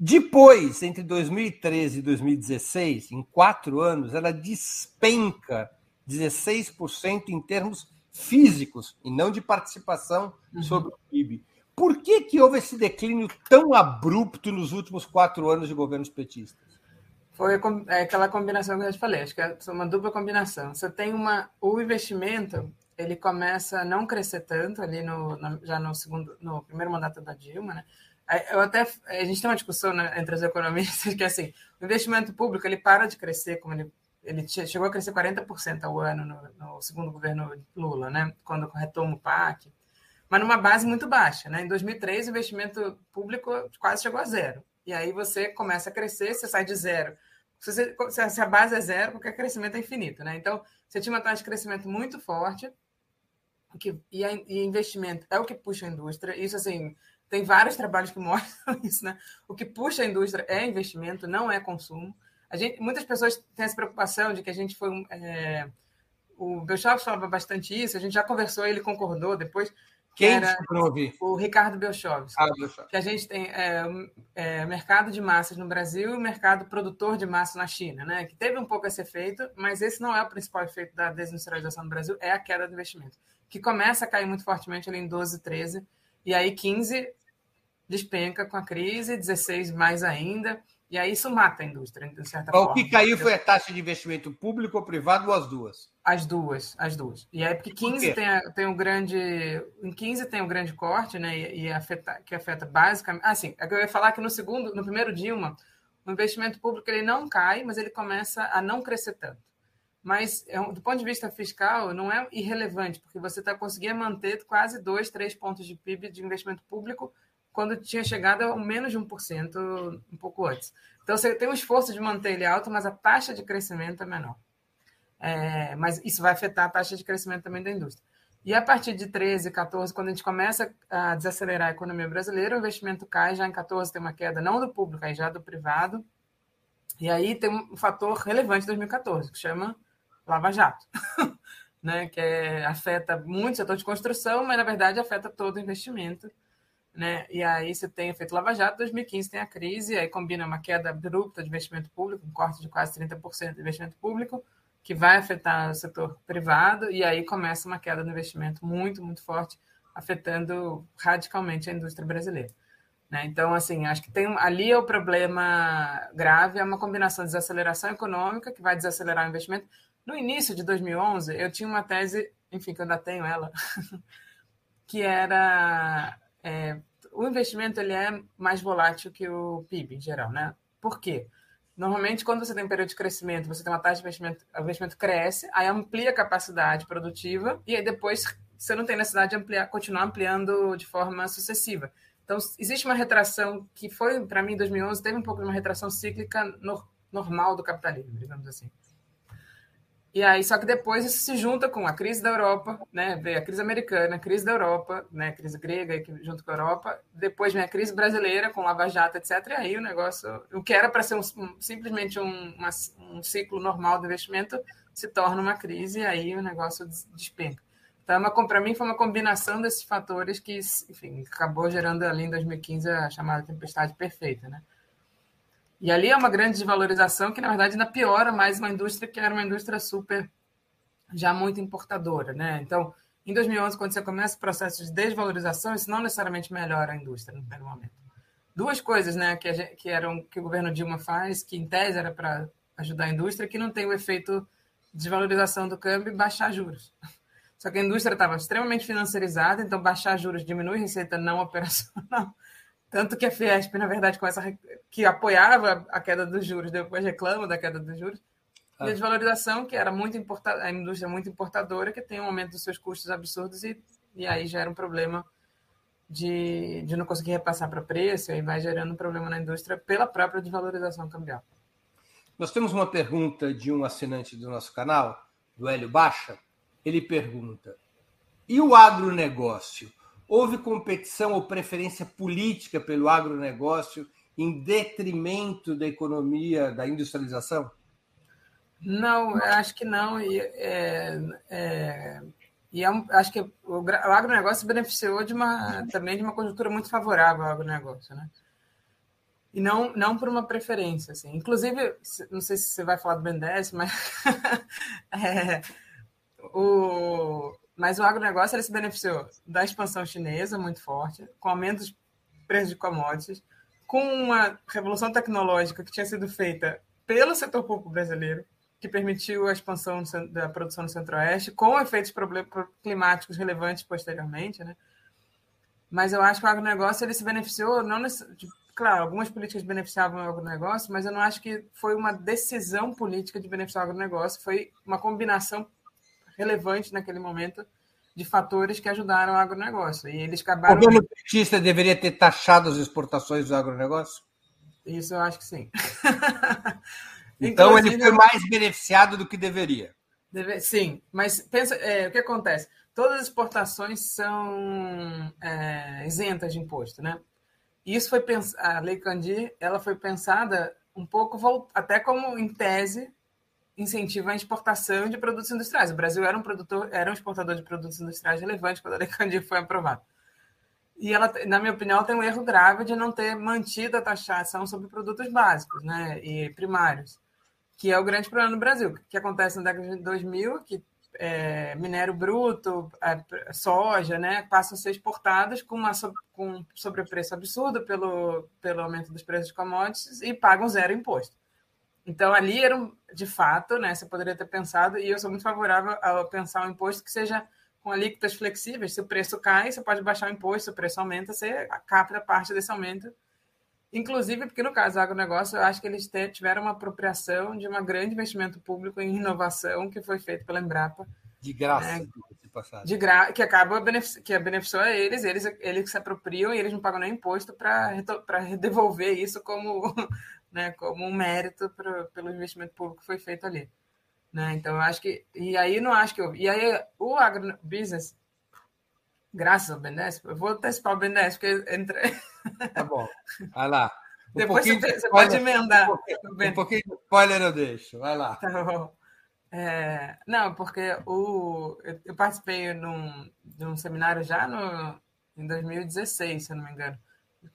Depois, entre 2013 e 2016, em quatro anos, ela despenca 16% em termos físicos e não de participação uhum. sobre o PIB. Por que, que houve esse declínio tão abrupto nos últimos quatro anos de governos petistas? Foi é aquela combinação que eu te falei, acho que é uma dupla combinação. Você tem uma, o investimento ele começa a não crescer tanto ali no, já no segundo, no primeiro mandato da Dilma, né? Eu até a gente tem uma discussão né, entre os economistas <laughs> que assim, o investimento público ele para de crescer como ele ele chegou a crescer 40% ao ano no, no, segundo governo Lula, né? Quando retoma o PAC, mas numa base muito baixa, né? Em 2003 o investimento público quase chegou a zero. E aí você começa a crescer, você sai de zero. Se, você, se a base é zero, qualquer crescimento é infinito, né? Então, você tinha uma taxa de crescimento muito forte, que, e, a, e investimento é o que puxa a indústria. Isso, assim, tem vários trabalhos que mostram <laughs> isso, né? O que puxa a indústria é investimento, não é consumo. A gente, muitas pessoas têm essa preocupação de que a gente foi. É, o Belchovski falava bastante isso, a gente já conversou, ele concordou depois. Quem era o Ricardo Belchovski. Ah, Que a gente tem é, é, mercado de massas no Brasil e mercado produtor de massa na China, né? Que teve um pouco esse efeito, mas esse não é o principal efeito da desindustrialização no Brasil, é a queda do investimento que começa a cair muito fortemente ali em 12, 13, e aí 15 despenca com a crise, 16 mais ainda, E aí isso mata a indústria, de certa forma. O que caiu foi a taxa de investimento público ou privado ou as duas? As duas, as duas. E aí, porque 15 Por tem, tem um grande. Em 15 tem um grande corte, né? E, e afeta, que afeta basicamente. Assim, é que eu ia falar que no segundo, no primeiro Dilma, o investimento público ele não cai, mas ele começa a não crescer tanto. Mas, é do ponto de vista fiscal, não é irrelevante, porque você está conseguindo manter quase 2, 3 pontos de PIB de investimento público quando tinha chegado a menos de 1% um pouco antes. Então, você tem um esforço de manter ele alto, mas a taxa de crescimento é menor. É, mas isso vai afetar a taxa de crescimento também da indústria. E a partir de 13, 14, quando a gente começa a desacelerar a economia brasileira, o investimento cai, já em 14 tem uma queda não do público, aí já do privado. E aí tem um fator relevante de 2014, que chama Lava Jato, <laughs> né? que é, afeta muito o setor de construção, mas na verdade afeta todo o investimento né? E aí você tem efeito Lava Jato, 2015 tem a crise, aí combina uma queda abrupta de investimento público, um corte de quase 30% de investimento público, que vai afetar o setor privado, e aí começa uma queda no investimento muito, muito forte, afetando radicalmente a indústria brasileira. Né? Então, assim, acho que tem ali é o problema grave, é uma combinação de desaceleração econômica, que vai desacelerar o investimento. No início de 2011, eu tinha uma tese, enfim, que eu ainda tenho ela, <laughs> que era é, o investimento ele é mais volátil que o PIB em geral, né? Por quê? Normalmente, quando você tem um período de crescimento, você tem uma taxa de investimento, o investimento cresce, aí amplia a capacidade produtiva, e aí depois você não tem necessidade de ampliar, continuar ampliando de forma sucessiva. Então, existe uma retração que foi, para mim, em 2011, teve um pouco de uma retração cíclica no, normal do capitalismo, digamos assim. E aí, só que depois isso se junta com a crise da Europa, né? A crise americana, a crise da Europa, né? A crise grega junto com a Europa. Depois vem a crise brasileira com Lava Jato, etc. E aí o negócio, o que era para ser um, simplesmente um, uma, um ciclo normal de investimento, se torna uma crise e aí o negócio despenca. Então, é para mim, foi uma combinação desses fatores que, enfim, acabou gerando ali em 2015 a chamada tempestade perfeita, né? E ali é uma grande desvalorização que, na verdade, ainda piora mais uma indústria que era uma indústria super, já muito importadora. Né? Então, em 2011, quando você começa o processo de desvalorização, isso não necessariamente melhora a indústria no primeiro momento. Duas coisas né, que, gente, que, eram, que o governo Dilma faz, que em tese era para ajudar a indústria, que não tem o efeito de desvalorização do câmbio e baixar juros. Só que a indústria estava extremamente financiarizada, então baixar juros diminui receita não operacional <laughs> tanto que a Fiesp, na verdade, começa a, que apoiava a queda dos juros, depois reclama da queda dos juros. Ah. E a desvalorização, que era muito importada, a indústria muito importadora, que tem um aumento dos seus custos absurdos e, e aí gera um problema de, de não conseguir repassar para preço, e aí vai gerando um problema na indústria pela própria desvalorização cambial. Nós temos uma pergunta de um assinante do nosso canal, do Hélio Baixa. Ele pergunta: e o agronegócio? Houve competição ou preferência política pelo agronegócio em detrimento da economia, da industrialização? Não, acho que não. E, é, é, e é um, acho que o, o, agronegócio beneficiou de uma, também de uma conjuntura muito favorável ao agronegócio, né? E não, não por uma preferência, assim. Inclusive, não sei se você vai falar do BNDES, mas <laughs> é, o, mas o agronegócio ele se beneficiou da expansão chinesa muito forte, com aumento dos preços de commodities, com uma revolução tecnológica que tinha sido feita pelo setor público brasileiro, que permitiu a expansão da produção no Centro-Oeste, com efeitos climáticos relevantes posteriormente, né? Mas eu acho que o agronegócio ele se beneficiou, não claro, algumas políticas beneficiavam o agronegócio, mas eu não acho que foi uma decisão política de beneficiar o agronegócio, foi uma combinação relevante naquele momento de fatores que ajudaram o agronegócio. E eles acabaram. O governo petista deveria ter taxado as exportações do agronegócio? Isso eu acho que sim. <laughs> então ele foi mais beneficiado do que deveria. Deve... Sim, mas pensa, é, o que acontece? Todas as exportações são é, isentas de imposto, né? Isso foi pens... a Lei Candir, ela foi pensada um pouco até como em tese incentiva a exportação de produtos industriais. O Brasil era um produtor, era um exportador de produtos industriais relevante quando a Lei Candir foi aprovada. E ela, na minha opinião, tem um erro grave de não ter mantido a taxação sobre produtos básicos, né, e primários, que é o grande problema no Brasil. Que acontece na década de 2000, que é, minério bruto, soja, né, passam a ser exportadas com, uma, com um sobrepreço absurdo pelo, pelo aumento dos preços de commodities e pagam zero imposto. Então, ali era, de fato, né, você poderia ter pensado, e eu sou muito favorável a pensar um imposto que seja com alíquotas flexíveis. Se o preço cai, você pode baixar o imposto, se o preço aumenta, você capta parte desse aumento Inclusive, porque no caso do agronegócio, eu acho que eles tiveram uma apropriação de um grande investimento público em inovação que foi feito pela Embrapa. De graça, né? de gra que acaba benefici que beneficiou a eles, eles, eles se apropriam e eles não pagam nem imposto para devolver isso como, né, como um mérito pro, pelo investimento público que foi feito ali. Né? Então, eu acho que. E aí, não acho que. Eu, e aí, o agrobusiness Graças ao BNDES. Eu vou antecipar o BNDES, porque entra. Tá bom. Vai lá. <laughs> Um Depois você, você pode emendar. Um pouquinho, um pouquinho de spoiler eu deixo. Vai lá. Tá bom. É, não, porque o, eu, eu participei num, de um seminário já no, em 2016, se eu não me engano,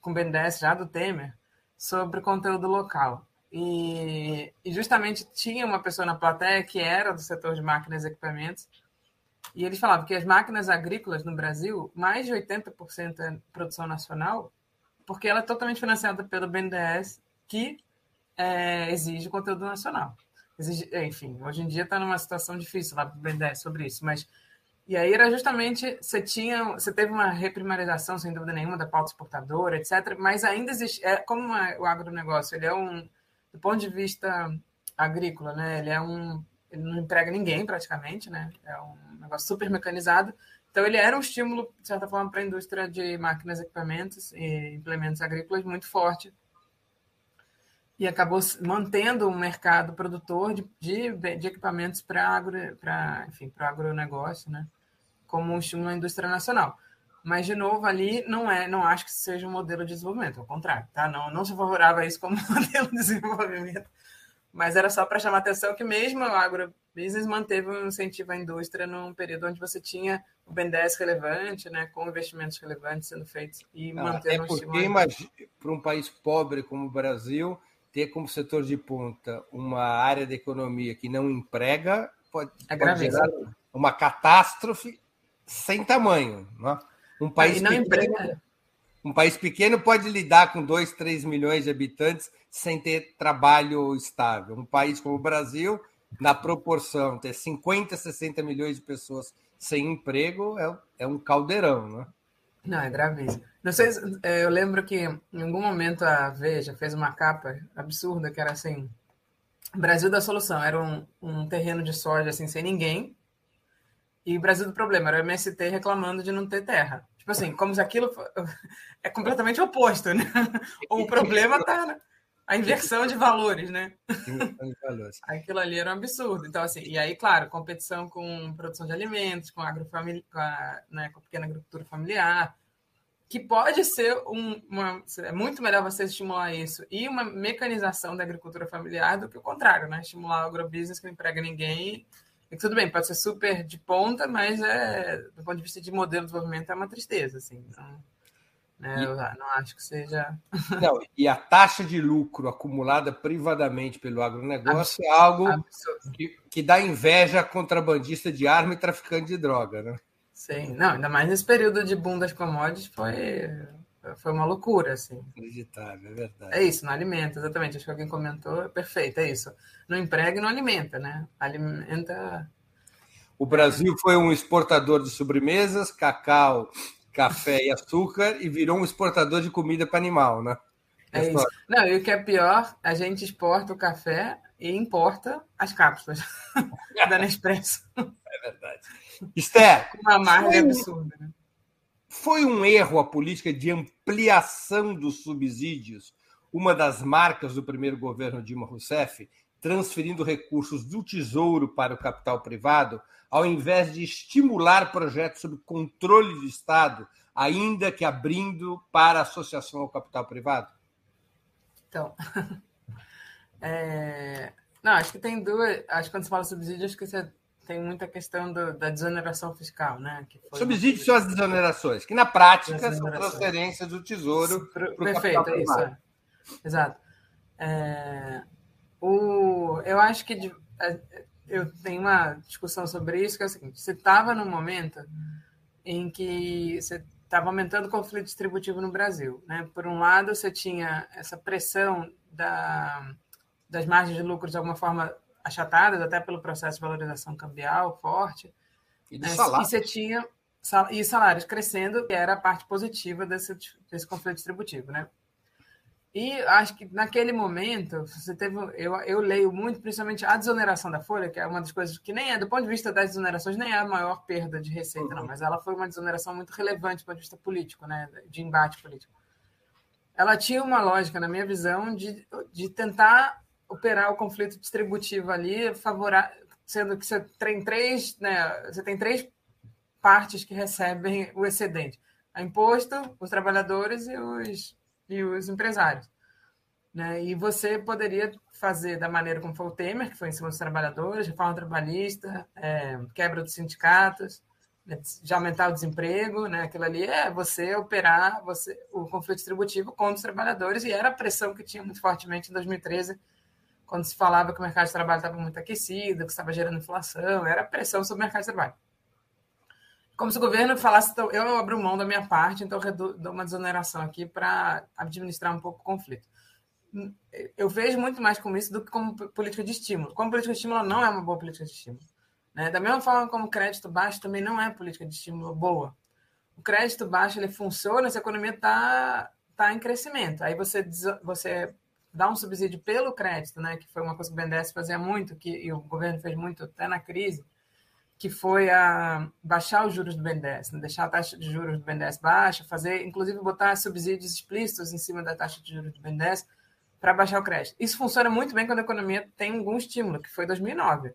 com o BNDES já do Temer, sobre conteúdo local. E, e justamente tinha uma pessoa na plateia que era do setor de máquinas e equipamentos, e eles falavam que as máquinas agrícolas no Brasil, mais de 80% é produção nacional, porque ela é totalmente financiada pelo BNDES, que é, exige conteúdo nacional. Exige, enfim, hoje em dia está numa situação difícil lá para o BNDES sobre isso, mas e aí era justamente você tinha, você teve uma reprimarização sem dúvida nenhuma da pauta exportadora, etc. Mas ainda existe, é como o agronegócio, ele é um, do ponto de vista agrícola, né? Ele é um ele não emprega ninguém praticamente, né? É um negócio super mecanizado. Então, ele era um estímulo, de certa forma, para a indústria de máquinas, equipamentos e implementos agrícolas muito forte. E acabou mantendo um mercado produtor de, de, de equipamentos para agro, enfim, o agronegócio, né? como um estímulo à indústria nacional. Mas, de novo, ali não é, não acho que seja um modelo de desenvolvimento, ao contrário, tá? Não, não sou favorável a isso como <laughs> modelo de desenvolvimento mas era só para chamar a atenção que mesmo o agrobusiness manteve um incentivo à indústria num período onde você tinha o BNDES relevante, né, com investimentos relevantes sendo feitos e mantendo um porque para um país pobre como o Brasil ter como setor de ponta uma área da economia que não emprega pode, é pode gerar uma catástrofe sem tamanho, né? Um país não pequeno, emprega. um país pequeno pode lidar com 2, 3 milhões de habitantes sem ter trabalho estável. Um país como o Brasil, na proporção, ter 50, 60 milhões de pessoas sem emprego é, é um caldeirão, né? Não, é gravíssimo. Não sei, é, eu lembro que em algum momento a Veja fez uma capa absurda que era assim: Brasil da solução era um, um terreno de soja assim sem ninguém e Brasil do problema era o MST reclamando de não ter terra. Tipo assim, como se aquilo <laughs> é completamente oposto, né? <laughs> O problema tá a inversão de valores, né? Inversão de valores. <laughs> Aquilo ali era um absurdo. Então, assim, e aí, claro, competição com produção de alimentos, com, agrofamili com, a, né, com a pequena agricultura familiar, que pode ser um, uma. É muito melhor você estimular isso e uma mecanização da agricultura familiar do que o contrário, né? Estimular o agrobusiness que não emprega ninguém. E tudo bem, pode ser super de ponta, mas é, do ponto de vista de modelo de desenvolvimento é uma tristeza, assim. Então, né? E... Eu não acho que seja. <laughs> Não, e a taxa de lucro acumulada privadamente pelo agronegócio Absurdo. é algo que, que dá inveja a contrabandista de arma e traficante de droga, né? Sim, não, ainda mais nesse período de boom das commodities foi, foi uma loucura, assim. Acreditável, é verdade. É isso, não alimenta, exatamente. Acho que alguém comentou, perfeito, é isso. Não emprega e não alimenta, né? Alimenta. O Brasil foi um exportador de sobremesas, cacau café e açúcar e virou um exportador de comida para animal, né? É isso. Não, e o que é pior, a gente exporta o café e importa as cápsulas <laughs> da Nespresso. É verdade. Esther, uma marca absurda. Né? Foi um erro a política de ampliação dos subsídios, uma das marcas do primeiro governo Dilma Rousseff, transferindo recursos do Tesouro para o capital privado, ao invés de estimular projetos sob controle do Estado, ainda que abrindo para associação ao capital privado? Então, <laughs> é... não, acho que tem duas. Acho que quando você fala subsídio, acho que você tem muita questão do, da desoneração fiscal, né? Subsídios são as desonerações, que na prática são transferências do Tesouro para o Perfeito, capital é isso. É. Exato. É... O... Eu acho que eu tenho uma discussão sobre isso, que é o seguinte: você estava num momento em que você estava aumentando o conflito distributivo no Brasil. Né? Por um lado, você tinha essa pressão da, das margens de lucro de alguma forma achatadas, até pelo processo de valorização cambial forte. E, né? e você tinha e salários crescendo, que era a parte positiva desse, desse conflito distributivo. Né? E acho que naquele momento, você teve. Eu, eu leio muito, principalmente a desoneração da Folha, que é uma das coisas que nem é, do ponto de vista das desonerações, nem é a maior perda de receita, uhum. não, mas ela foi uma desoneração muito relevante do ponto de vista político, né, de embate político. Ela tinha uma lógica, na minha visão, de, de tentar operar o conflito distributivo ali, favorar, sendo que você tem três, né, você tem três partes que recebem o excedente: a imposto, os trabalhadores e os e os empresários. Né? E você poderia fazer da maneira como foi o Temer, que foi em cima dos trabalhadores, reforma trabalhista, é, quebra dos sindicatos, né? de aumentar o desemprego, né? aquilo ali é você operar você, o conflito distributivo contra os trabalhadores, e era a pressão que tinha muito fortemente em 2013, quando se falava que o mercado de trabalho estava muito aquecido, que estava gerando inflação, era pressão sobre o mercado de trabalho como se o governo falasse, então, eu abro mão da minha parte, então dou uma desoneração aqui para administrar um pouco o conflito. Eu vejo muito mais como isso do que como política de estímulo. Como política de estímulo não é uma boa política de estímulo. Né? Da mesma forma como crédito baixo também não é política de estímulo boa. O crédito baixo ele funciona se a economia está tá em crescimento. Aí você, você dá um subsídio pelo crédito, né? que foi uma coisa que o BNDES fazia muito, que e o governo fez muito até na crise, que foi a baixar os juros do BNDES, né? deixar a taxa de juros do BNDES baixa, fazer, inclusive botar subsídios explícitos em cima da taxa de juros do BNDES para baixar o crédito. Isso funciona muito bem quando a economia tem algum estímulo, que foi 2009.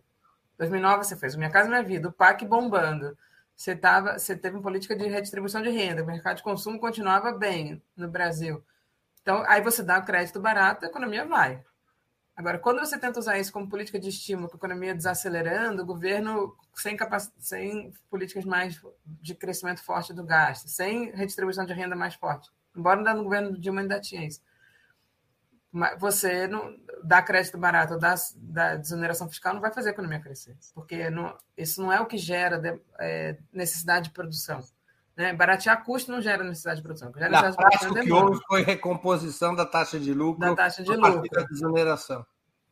2009 você fez o Minha Casa Minha Vida, o PAC bombando, você, tava, você teve uma política de redistribuição de renda, o mercado de consumo continuava bem no Brasil. Então, aí você dá o crédito barato, a economia vai. Agora, quando você tenta usar isso como política de estímulo com a economia desacelerando, o governo sem, capac... sem políticas mais de crescimento forte do gasto, sem redistribuição de renda mais forte, embora no governo do Dilma ainda tinha isso, você não dá crédito barato dá, dá desoneração fiscal não vai fazer a economia crescer, porque não, isso não é o que gera de, é, necessidade de produção. Né? Baratear custo não gera necessidade de produção. Gera necessidade Na prática, o que houve foi recomposição da taxa de lucro da taxa de lucro. da desoneração.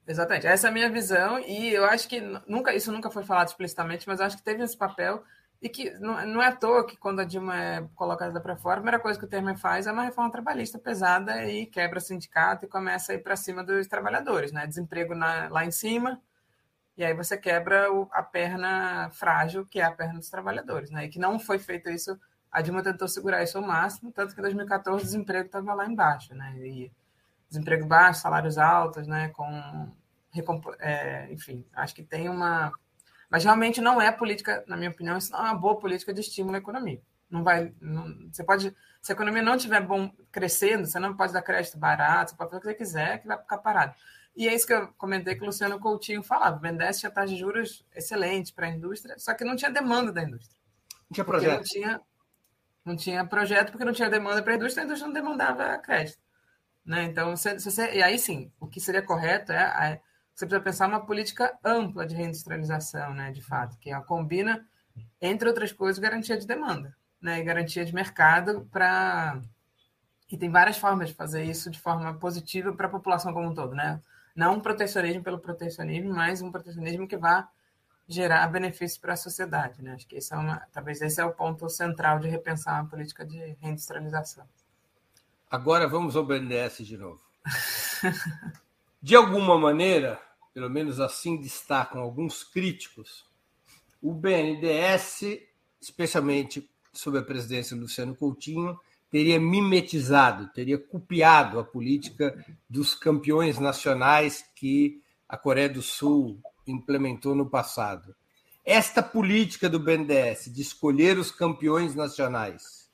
Exatamente. Essa é a minha visão e eu acho que nunca isso nunca foi falado explicitamente, mas acho que teve esse papel e que não, não é à toa que quando a Dilma é colocada para fora, a primeira coisa que o Temer faz é uma reforma trabalhista pesada e quebra o sindicato e começa a ir para cima dos trabalhadores, né? Desemprego na, lá em cima, e aí você quebra o, a perna frágil, que é a perna dos trabalhadores, né? E que não foi feito isso a Dilma tentou segurar isso ao máximo, tanto que em 2014 o desemprego estava lá embaixo, né? E desemprego baixo, salários altos, né? Com é, enfim, acho que tem uma, mas realmente não é política, na minha opinião, isso não é uma boa política de estímulo à economia. Não vai, não, você pode, se a economia não estiver bom crescendo, você não pode dar crédito barato, você pode fazer o que você quiser, que vai ficar parado. E é isso que eu comentei que o Luciano Coutinho falava. O BNDES tinha taxa de juros excelente para a indústria, só que não tinha demanda da indústria. Não tinha projeto. Não tinha, não tinha projeto porque não tinha demanda para a indústria, a indústria não demandava crédito. Né? Então, se, se você, e aí sim, o que seria correto é, é, você precisa pensar uma política ampla de reindustrialização, né, de fato, que combina, entre outras coisas, garantia de demanda né, e garantia de mercado para. E tem várias formas de fazer isso de forma positiva para a população como um todo. Né? Não um protecionismo pelo protecionismo, mas um protecionismo que vá gerar benefícios para a sociedade. Né? Acho que esse é uma, talvez esse é o ponto central de repensar a política de reindustrialização. Agora vamos ao BNDES de novo. <laughs> De alguma maneira, pelo menos assim destacam alguns críticos, o BNDES, especialmente sob a presidência do Luciano Coutinho, teria mimetizado, teria copiado a política dos campeões nacionais que a Coreia do Sul implementou no passado. Esta política do BNDES de escolher os campeões nacionais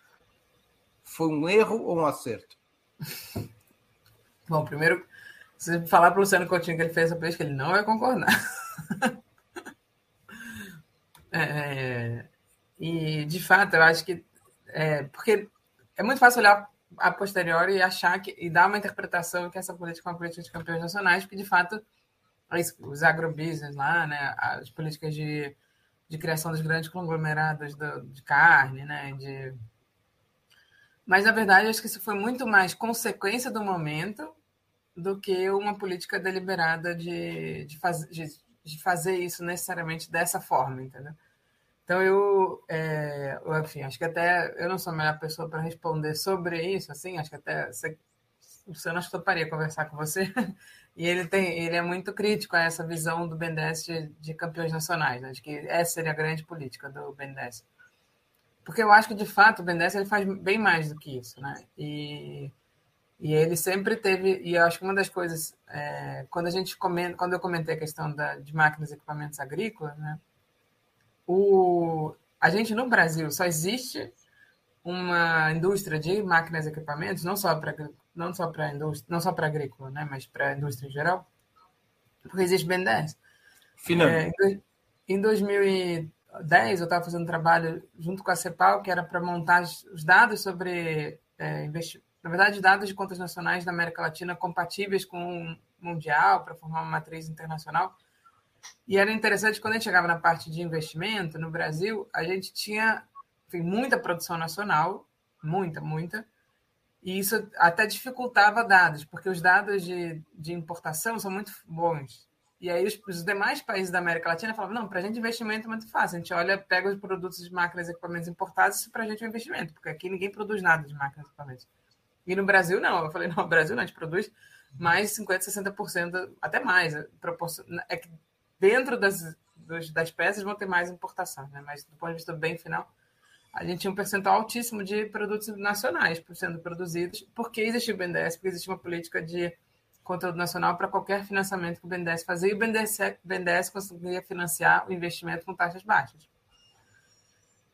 foi um erro ou um acerto? <laughs> Bom, primeiro, se falar para o Luciano Coutinho que ele fez essa política, ele não vai concordar. <laughs> É, é, e, de fato, eu acho que. É, porque é muito fácil olhar a posteriori e achar que. e dar uma interpretação que essa política é uma política de campeões nacionais, porque, de fato, os agrobusiness lá, né? As políticas de, de criação dos grandes conglomerados do, de carne, né? De... Mas, na verdade, acho que isso foi muito mais consequência do momento do que uma política deliberada de, de, faz, de, de fazer isso necessariamente dessa forma, entendeu? Então, eu, é, enfim, acho que até eu não sou a melhor pessoa para responder sobre isso, assim, acho que até você, o senhor acho que toparia conversar com você, <laughs> e ele tem, ele é muito crítico a essa visão do BNDES de, de campeões nacionais, né, de que essa seria a grande política do BNDES. Porque eu acho que, de fato, o BNDES ele faz bem mais do que isso, né, e, e ele sempre teve, e eu acho que uma das coisas, é, quando a gente comenta, quando eu comentei a questão da, de máquinas e equipamentos agrícolas, né, o, a gente no Brasil só existe uma indústria de máquinas e equipamentos, não só para não só para indústria, não só para agrícola, né, mas para a indústria em geral, porque existe Ben 10. Finalmente. É, em 2010 eu estava fazendo um trabalho junto com a CEPAL, que era para montar os dados sobre é, na verdade dados de contas nacionais da América Latina compatíveis com o mundial para formar uma matriz internacional e era interessante quando a gente chegava na parte de investimento no Brasil, a gente tinha enfim, muita produção nacional, muita, muita, e isso até dificultava dados, porque os dados de, de importação são muito bons. E aí os, os demais países da América Latina falavam, não, para a gente investimento é muito fácil. A gente olha, pega os produtos de máquinas e equipamentos importados, isso para a gente é um investimento, porque aqui ninguém produz nada de máquinas e equipamentos. E no Brasil, não. Eu falei, <laughs> não, no Brasil não, a gente produz mais 50%, 60%, até mais. É que dentro das, das peças vão ter mais importação, né? mas do ponto de vista bem final, a gente tinha um percentual altíssimo de produtos nacionais sendo produzidos, porque existia o BNDES, porque existia uma política de conteúdo nacional para qualquer financiamento que o BNDES fazia, e o BNDES, BNDES conseguia financiar o investimento com taxas baixas.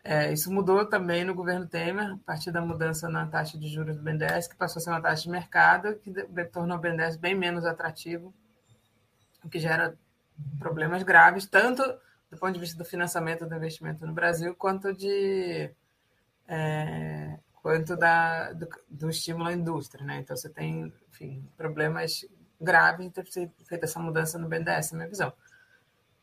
É, isso mudou também no governo Temer, a partir da mudança na taxa de juros do BNDES, que passou a ser uma taxa de mercado, que tornou o BNDES bem menos atrativo, o que gera problemas graves, tanto do ponto de vista do financiamento do investimento no Brasil, quanto de é, quanto da, do, do, estímulo à indústria. Né? Então, você tem enfim, problemas graves de ter feito essa mudança no BNDES, na minha visão.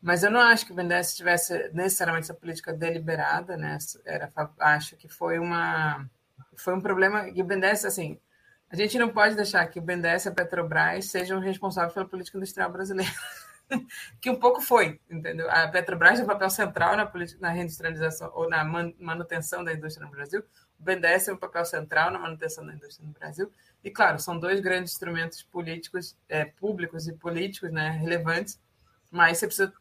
Mas eu não acho que o BNDES tivesse necessariamente essa política deliberada, né? Era, acho que foi uma foi um problema e o BNDES assim, a gente não pode deixar que o BNDES e a Petrobras sejam responsáveis pela política industrial brasileira. <laughs> <laughs> que um pouco foi, entendeu? A Petrobras tem um papel central na, na reindustrialização ou na manutenção da indústria no Brasil, o BNDES tem um papel central na manutenção da indústria no Brasil, e claro, são dois grandes instrumentos políticos, é, públicos e políticos né, relevantes, mas você precisa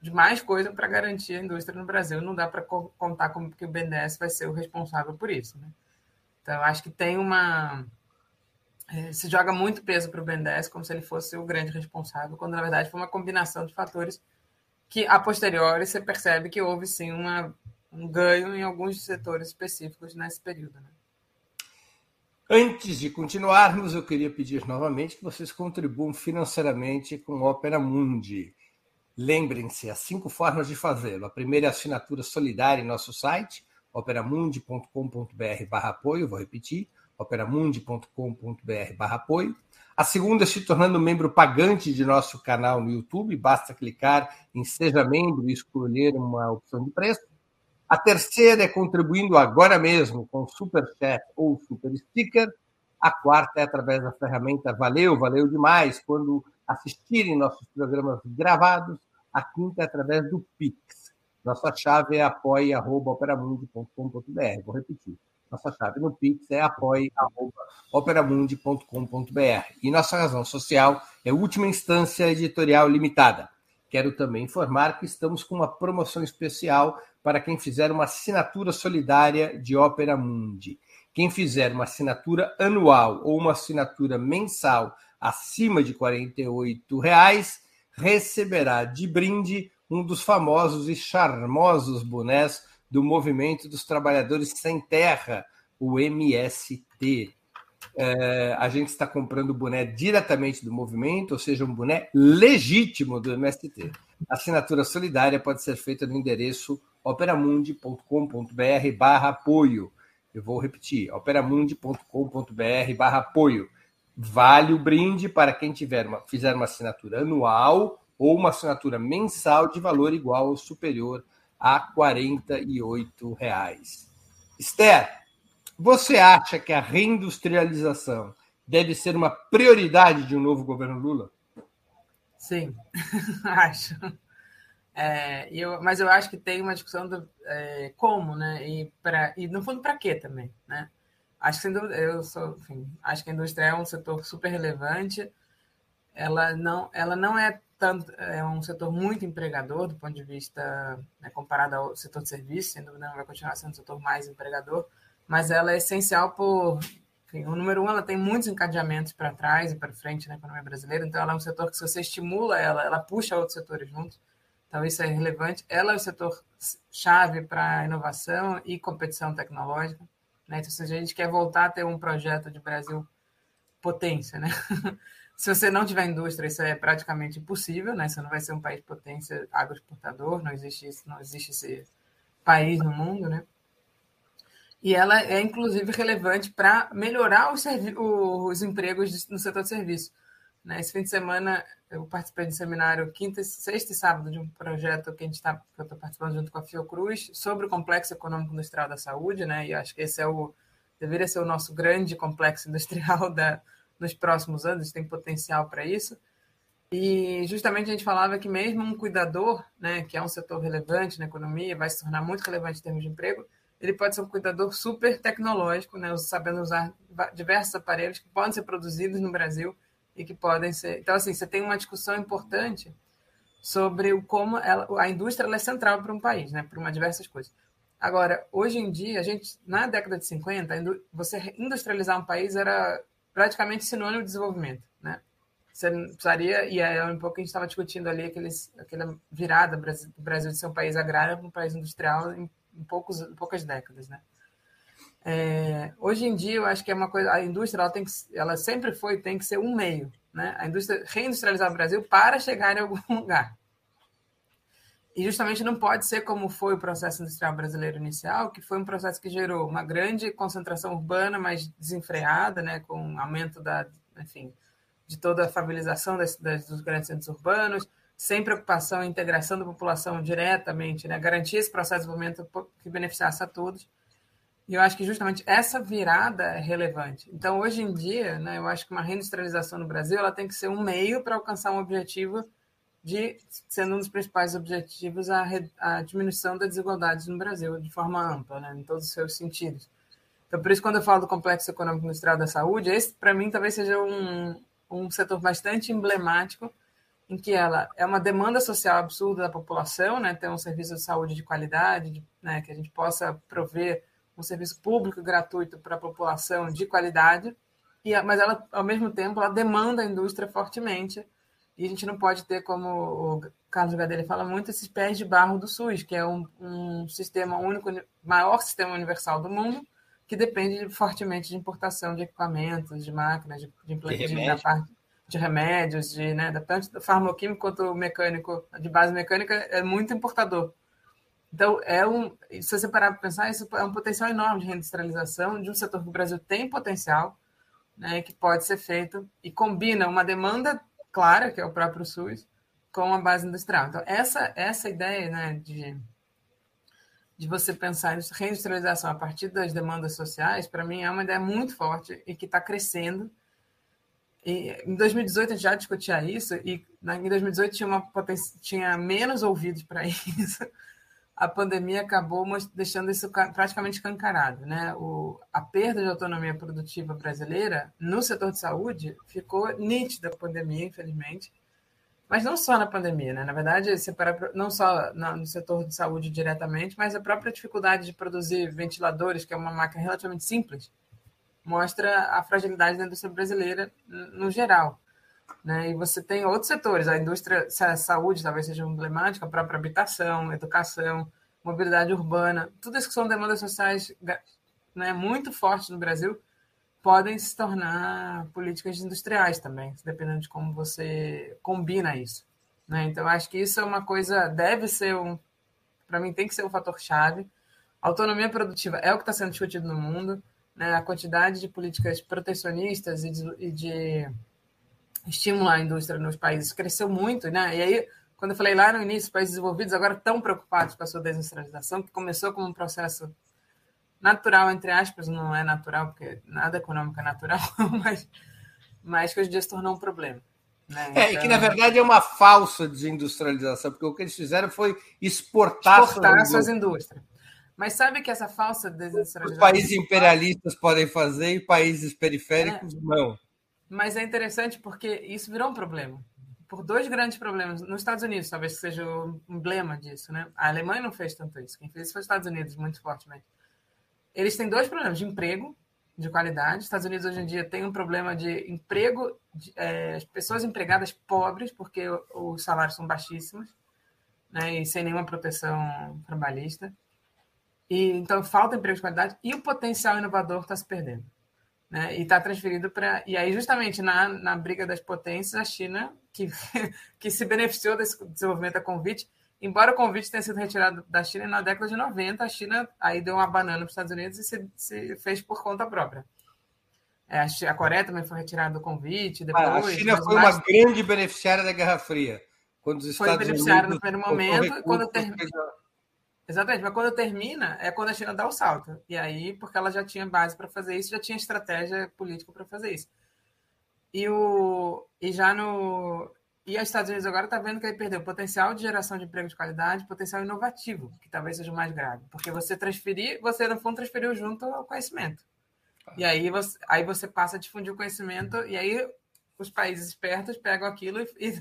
de mais coisa para garantir a indústria no Brasil, não dá para contar como que o BNDES vai ser o responsável por isso. Né? Então, acho que tem uma é, se joga muito peso para o 10 como se ele fosse o grande responsável, quando na verdade foi uma combinação de fatores que, a posteriori, você percebe que houve sim uma, um ganho em alguns setores específicos nesse período. Né? Antes de continuarmos, eu queria pedir novamente que vocês contribuam financeiramente com Opera Mundi. Lembrem-se, há cinco formas de fazê-lo. A primeira é a assinatura solidária em nosso site, operamundi.com.br apoio, vou repetir, operamundi.com.br apoio. A segunda é se tornando membro pagante de nosso canal no YouTube, basta clicar em Seja Membro e escolher uma opção de preço. A terceira é contribuindo agora mesmo com Super Chat ou Super Sticker. A quarta é através da ferramenta Valeu, valeu demais quando assistirem nossos programas gravados. A quinta é através do Pix. Nossa chave é apoia.operamundi.com.br. Vou repetir nossa chave no Pix é apoie.operamundi.com.br. E nossa razão social é Última Instância Editorial Limitada. Quero também informar que estamos com uma promoção especial para quem fizer uma assinatura solidária de Ópera Mundi. Quem fizer uma assinatura anual ou uma assinatura mensal acima de 48 reais, receberá de brinde um dos famosos e charmosos bonés do Movimento dos Trabalhadores Sem Terra, o MST. É, a gente está comprando o boné diretamente do movimento, ou seja, um boné legítimo do MST. A assinatura solidária pode ser feita no endereço operamundi.com.br barra apoio. Eu vou repetir, operamundi.com.br barra apoio. Vale o brinde para quem tiver uma, fizer uma assinatura anual ou uma assinatura mensal de valor igual ou superior a 48 reais. Esther, você acha que a reindustrialização deve ser uma prioridade de um novo governo Lula? Sim, <laughs> acho. É, eu, mas eu acho que tem uma discussão do é, como, né? E, pra, e no fundo, para quê também, né? Acho que eu sou, enfim, acho que a indústria é um setor super relevante. Ela não, ela não é tanto, é um setor muito empregador do ponto de vista né, comparado ao setor de serviços, sem dúvida vai continuar sendo o setor mais empregador, mas ela é essencial por, enfim, o número um, ela tem muitos encadeamentos para trás e para frente na economia brasileira, então ela é um setor que se você estimula ela, ela puxa outros setores juntos. Então, isso é relevante. Ela é o setor chave para inovação e competição tecnológica. Né? Então, se a gente quer voltar a ter um projeto de Brasil potência, né? <laughs> se você não tiver indústria, isso é praticamente impossível, né? Você não vai ser um país potência agroexportador, não existe isso, não existe esse país no mundo, né? E ela é, inclusive, relevante para melhorar os, os empregos no setor de serviço. Né? Esse fim de semana, eu participei de um seminário quinta, sexta e sábado de um projeto que a gente está que eu estou participando junto com a Fiocruz sobre o complexo econômico industrial da saúde, né? E acho que esse é o deveria ser o nosso grande complexo industrial <laughs> da, nos próximos anos, tem potencial para isso. E justamente a gente falava que mesmo um cuidador, né, que é um setor relevante na economia, vai se tornar muito relevante em termos de emprego, ele pode ser um cuidador super tecnológico, né, sabendo usar diversos aparelhos que podem ser produzidos no Brasil e que podem ser. Então, assim, você tem uma discussão importante sobre o como ela, a indústria é central para um país, né, para uma diversas coisas. Agora, hoje em dia, a gente na década de 50, você industrializar um país era praticamente sinônimo de desenvolvimento, né? Você precisaria, e é um pouco que a gente estava discutindo ali, aqueles, aquela virada do Brasil de ser um país agrário para um país industrial em, em poucos, em poucas décadas, né? É, hoje em dia, eu acho que é uma coisa. A indústria, ela, tem que, ela sempre foi, tem que ser um meio. Né? A indústria reindustrializar o Brasil para chegar em algum <laughs> lugar. E justamente não pode ser como foi o processo industrial brasileiro inicial, que foi um processo que gerou uma grande concentração urbana, mas desenfreada, né, com aumento da, enfim, de toda a familiarização das, das, dos grandes centros urbanos, sem preocupação em integração da população diretamente, né, garantir esse processo de desenvolvimento que beneficiasse a todos. E eu acho que justamente essa virada é relevante. Então, hoje em dia, né, eu acho que uma reindustrialização no Brasil ela tem que ser um meio para alcançar um objetivo de, sendo um dos principais objetivos, a, a diminuição da desigualdade no Brasil, de forma ampla, né, em todos os seus sentidos. Então, por isso, quando eu falo do complexo econômico industrial da saúde, esse, para mim, talvez seja um, um setor bastante emblemático, em que ela é uma demanda social absurda da população, né, ter um serviço de saúde de qualidade, de, né, que a gente possa prover um serviço público gratuito para a população de qualidade, e, mas ela, ao mesmo tempo, ela demanda a indústria fortemente, e a gente não pode ter, como o Carlos Gadelha fala muito, esses pés de barro do SUS, que é um, um sistema único, maior sistema universal do mundo, que depende fortemente de importação de equipamentos, de máquinas, de, de, de, de remédios, de, né, tanto do farmacoquímico quanto mecânico, de base mecânica, é muito importador. Então, é um, se você parar para pensar, isso é um potencial enorme de reindustrialização de um setor que o Brasil tem potencial, né, que pode ser feito e combina uma demanda clara, que é o próprio SUS, com a base industrial. Então, essa, essa ideia né, de, de você pensar em reindustrialização a partir das demandas sociais, para mim, é uma ideia muito forte e que está crescendo. E, em 2018 a gente já discutia isso, e em 2018 tinha, uma, tinha menos ouvidos para <laughs> isso a pandemia acabou deixando isso praticamente escancarado. Né? O, a perda de autonomia produtiva brasileira no setor de saúde ficou nítida a pandemia, infelizmente. Mas não só na pandemia, né? Na verdade, não só no setor de saúde diretamente, mas a própria dificuldade de produzir ventiladores, que é uma máquina relativamente simples, mostra a fragilidade da indústria brasileira no geral. Né? E você tem outros setores, a indústria, a saúde talvez seja emblemática, a própria habitação, educação, mobilidade urbana, tudo isso que são demandas sociais né, muito fortes no Brasil, podem se tornar políticas industriais também, dependendo de como você combina isso. Né? Então, acho que isso é uma coisa, deve ser um, para mim, tem que ser um fator chave. autonomia produtiva é o que está sendo discutido no mundo, né? a quantidade de políticas protecionistas e de, e de estimular a indústria nos países cresceu muito, né? E aí, quando eu falei lá no início, países desenvolvidos agora estão preocupados com a sua desindustrialização, que começou como um processo natural, entre aspas, não é natural, porque nada econômico é natural, <laughs> mas, mas que hoje em dia se tornou um problema. Né? É, então... e que na verdade é uma falsa desindustrialização, porque o que eles fizeram foi exportar, exportar suas indústrias. Mas sabe que essa falsa desindustrialização. Os países imperialistas podem fazer e países periféricos é. não. Mas é interessante porque isso virou um problema. Por dois grandes problemas. Nos Estados Unidos, talvez seja o emblema disso. Né? A Alemanha não fez tanto isso. Quem fez isso foi os Estados Unidos, muito fortemente. Eles têm dois problemas de emprego de qualidade. Os Estados Unidos hoje em dia tem um problema de emprego, de, é, pessoas empregadas pobres, porque os salários são baixíssimos, né, e sem nenhuma proteção trabalhista. E então falta emprego de qualidade e o potencial inovador está se perdendo. Né? E está transferido para. E aí, justamente na, na briga das potências, a China, que, <laughs> que se beneficiou desse desenvolvimento da convite, embora o convite tenha sido retirado da China na década de 90, a China aí deu uma banana para os Estados Unidos e se, se fez por conta própria. É, a Coreia também foi retirada do convite. Depois, ah, a China foi mais... uma grande beneficiária da Guerra Fria. Quando os Estados foi beneficiária no primeiro momento. Quando ter... Exatamente, mas quando termina, é quando a China dá o salto. E aí, porque ela já tinha base para fazer isso, já tinha estratégia política para fazer isso. E, o, e já no, e os Estados Unidos agora está vendo que ele perdeu potencial de geração de emprego de qualidade, potencial inovativo, que talvez seja o mais grave. Porque você transferir, você no fundo transferiu junto ao conhecimento. E aí você, aí você passa a difundir o conhecimento, e aí os países espertos pegam aquilo e, e,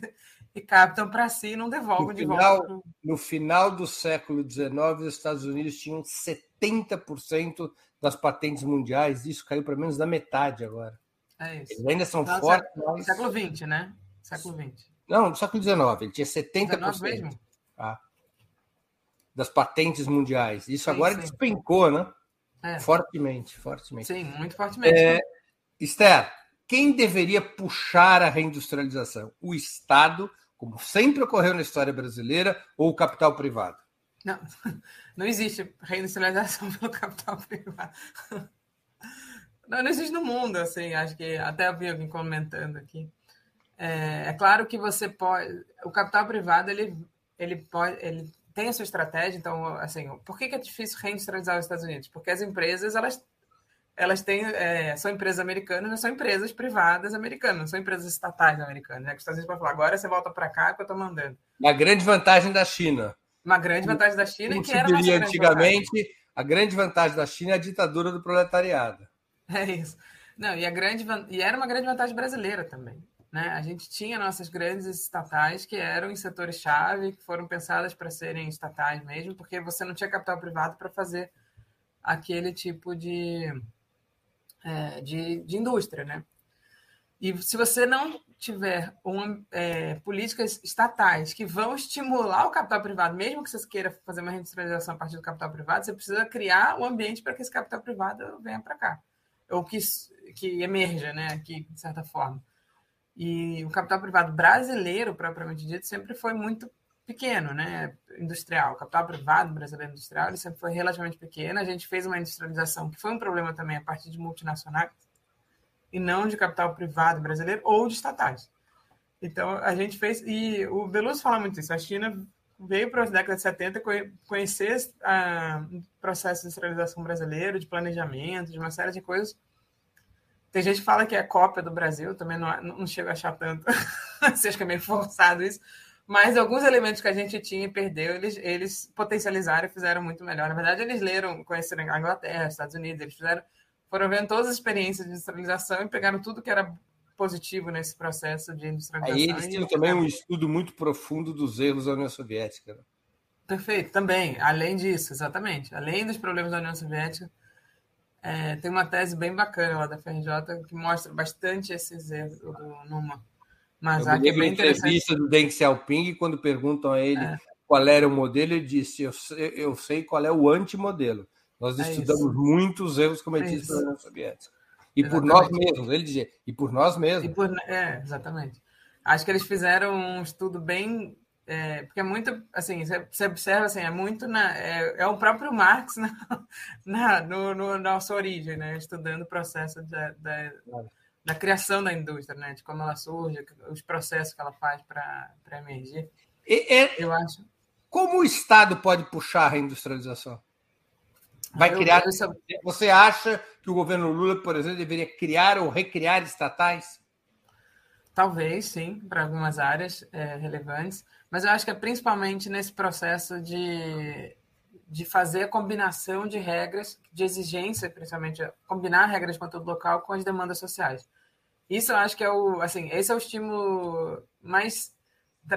e captam para si e não devolvem de final, volta. No final do século XIX, os Estados Unidos tinham 70% das patentes mundiais, isso caiu pelo menos da metade agora. É isso. Eles ainda são não, fortes. Século, mas... século XX, né? Século XX. Não, no século XIX, ele tinha 70% mesmo? Tá? das patentes mundiais. Isso sim, agora sim. despencou, né? É. Fortemente, fortemente. Sim, muito fortemente. É, Esther, quem deveria puxar a reindustrialização? O Estado, como sempre ocorreu na história brasileira, ou o capital privado? Não, <laughs> não existe reindustrialização <laughs> pelo capital privado. Não, não existe no mundo, assim, acho que até eu vi alguém comentando aqui. É, é, claro que você pode. O capital privado ele, ele pode. Ele tem a sua estratégia, então, assim, por que, que é difícil reindustrializar os Estados Unidos? Porque as empresas, elas, elas têm, é, são empresas americanas, não são empresas privadas americanas, não são empresas estatais americanas. Né? Que os Estados Unidos podem falar, agora você volta para cá que eu estou mandando. Uma grande vantagem da China. Uma grande vantagem da China Como que era antigamente, vantagem. a grande vantagem da China é a ditadura do proletariado. É isso. Não, e, a grande, e era uma grande vantagem brasileira também. Né? A gente tinha nossas grandes estatais que eram em setores-chave, que foram pensadas para serem estatais mesmo, porque você não tinha capital privado para fazer aquele tipo de, é, de, de, indústria. Né? E se você não tiver um, é, políticas estatais que vão estimular o capital privado, mesmo que você queira fazer uma reindustrialização a partir do capital privado, você precisa criar o um ambiente para que esse capital privado venha para cá, ou que, que emerja, né, aqui, de certa forma. E o capital privado brasileiro, propriamente dito, sempre foi muito pequeno, né? Industrial. Capital privado brasileiro industrial ele sempre foi relativamente pequeno. A gente fez uma industrialização que foi um problema também a partir de multinacionais e não de capital privado brasileiro ou de estatais. Então, a gente fez. E o Beluso fala muito isso. A China veio para a década de 70 conhecer o processo de industrialização brasileiro, de planejamento, de uma série de coisas tem gente que fala que é cópia do Brasil, também não, não chego a achar tanto. <laughs> Acha que é meio forçado isso. Mas alguns elementos que a gente tinha e perdeu, eles, eles potencializaram e fizeram muito melhor. Na verdade, eles leram, conheceram a Inglaterra, Estados Unidos, eles fizeram, foram vendo todas as experiências de industrialização e pegaram tudo que era positivo nesse processo de industrialização. Aí eles tinham também um estudo muito profundo dos erros da União Soviética. Né? Perfeito, também. Além disso, exatamente. Além dos problemas da União Soviética, é, tem uma tese bem bacana lá da FRJ que mostra bastante esses erros do Numa. Mas aqui é bem entrevista do Deng Xiaoping, quando perguntam a ele é. qual era o modelo, ele disse: Eu sei, eu sei qual é o antimodelo. Nós é estudamos isso. muitos erros cometidos é pela União Soviética. E exatamente. por nós mesmos, ele dizia, e por nós mesmos. Por, é, exatamente. Acho que eles fizeram um estudo bem é, porque é muito, assim, você observa, assim, é muito na, é, é o próprio Marx <laughs> na, na, no, no nossa origem, né, estudando o processo da, da, da criação da indústria, né? De como ela surge, os processos que ela faz para emergir. E, e, eu acho. Como o Estado pode puxar a reindustrialização? Vai eu, criar. Eu, você acha que o governo Lula, por exemplo, deveria criar ou recriar estatais? Talvez, sim, para algumas áreas é, relevantes, mas eu acho que é principalmente nesse processo de, de fazer a combinação de regras, de exigência, principalmente, combinar regras de conteúdo local com as demandas sociais. Isso eu acho que é o, assim, esse é o estímulo mais,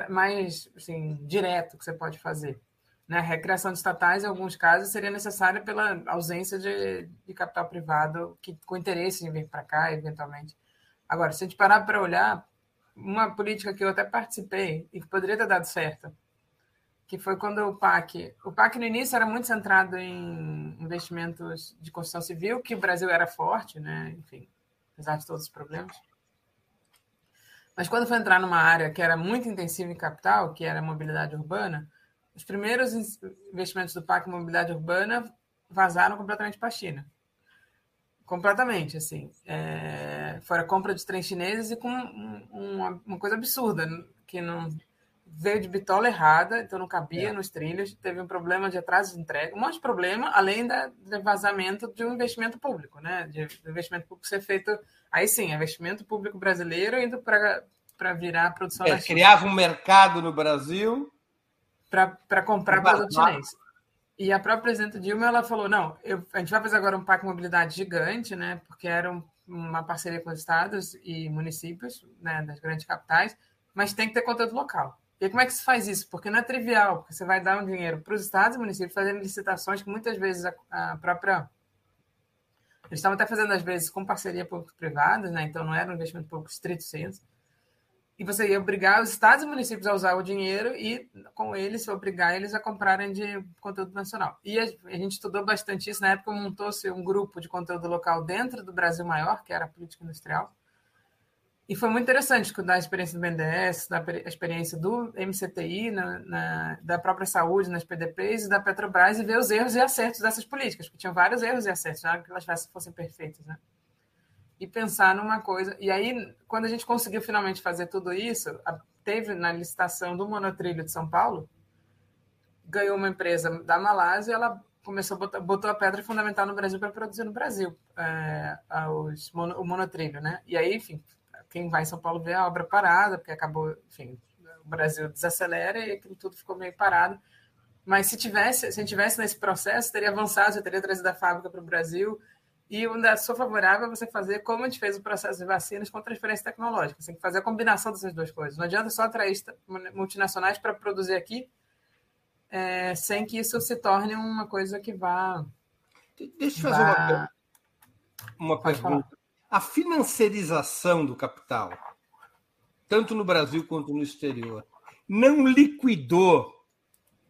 mais assim, direto que você pode fazer. Né? A recreação de estatais, em alguns casos, seria necessária pela ausência de, de capital privado que, com interesse em vir para cá, eventualmente. Agora, se a gente parar para olhar, uma política que eu até participei e que poderia ter dado certo, que foi quando o PAC... O PAC, no início, era muito centrado em investimentos de construção civil, que o Brasil era forte, né? enfim, apesar de todos os problemas. Mas quando foi entrar numa área que era muito intensiva em capital, que era mobilidade urbana, os primeiros investimentos do PAC em mobilidade urbana vazaram completamente para a China. Completamente, assim. É, fora compra de trens chineses e com uma, uma coisa absurda, que não veio de bitola errada, então não cabia é. nos trilhos, teve um problema de atraso de entrega, um monte de problema, além da, do vazamento de um investimento público, né? De, do investimento público ser feito, aí sim, investimento público brasileiro indo para virar produção é, Criava um mercado no Brasil para comprar produto chinês. E a própria presidenta Dilma ela falou: não, eu, a gente vai fazer agora um parque de mobilidade gigante, né? Porque era um, uma parceria com os estados e municípios né, das grandes capitais, mas tem que ter conteúdo local. E como é que se faz isso? Porque não é trivial, porque você vai dar um dinheiro para os estados e municípios fazendo licitações que muitas vezes a, a própria. Eles estavam até fazendo, às vezes, com parceria público-privada, né? então não era um investimento público estrito senso. E você ia obrigar os estados e municípios a usar o dinheiro e, com eles, obrigar eles a comprarem de conteúdo nacional. E a, a gente estudou bastante isso. Na época, montou-se um grupo de conteúdo local dentro do Brasil Maior, que era a política industrial e foi muito interessante escutar a experiência do BNDES, da experiência do MCTI, na, na, da própria saúde, nas PDPs e da Petrobras, e ver os erros e acertos dessas políticas, porque tinham vários erros e acertos, já que elas fossem perfeitas. Né? E pensar numa coisa. E aí, quando a gente conseguiu finalmente fazer tudo isso, teve na licitação do monotrilho de São Paulo, ganhou uma empresa da Malásia, ela começou botou a pedra fundamental no Brasil para produzir no Brasil é, os, o monotrilho, né? E aí, enfim, quem vai em São Paulo vê a obra parada, porque acabou, enfim, o Brasil desacelera e aquilo tudo ficou meio parado. Mas se tivesse, se a gente tivesse nesse processo, teria avançado, já teria trazido a fábrica para o Brasil. E eu ainda sou favorável a você fazer como a gente fez o processo de vacinas com transferência tecnológica. Você tem que fazer a combinação dessas duas coisas. Não adianta só atrair multinacionais para produzir aqui, é, sem que isso se torne uma coisa que vá. Deixa eu fazer vá... uma, uma pergunta a financiarização do capital, tanto no Brasil quanto no exterior, não liquidou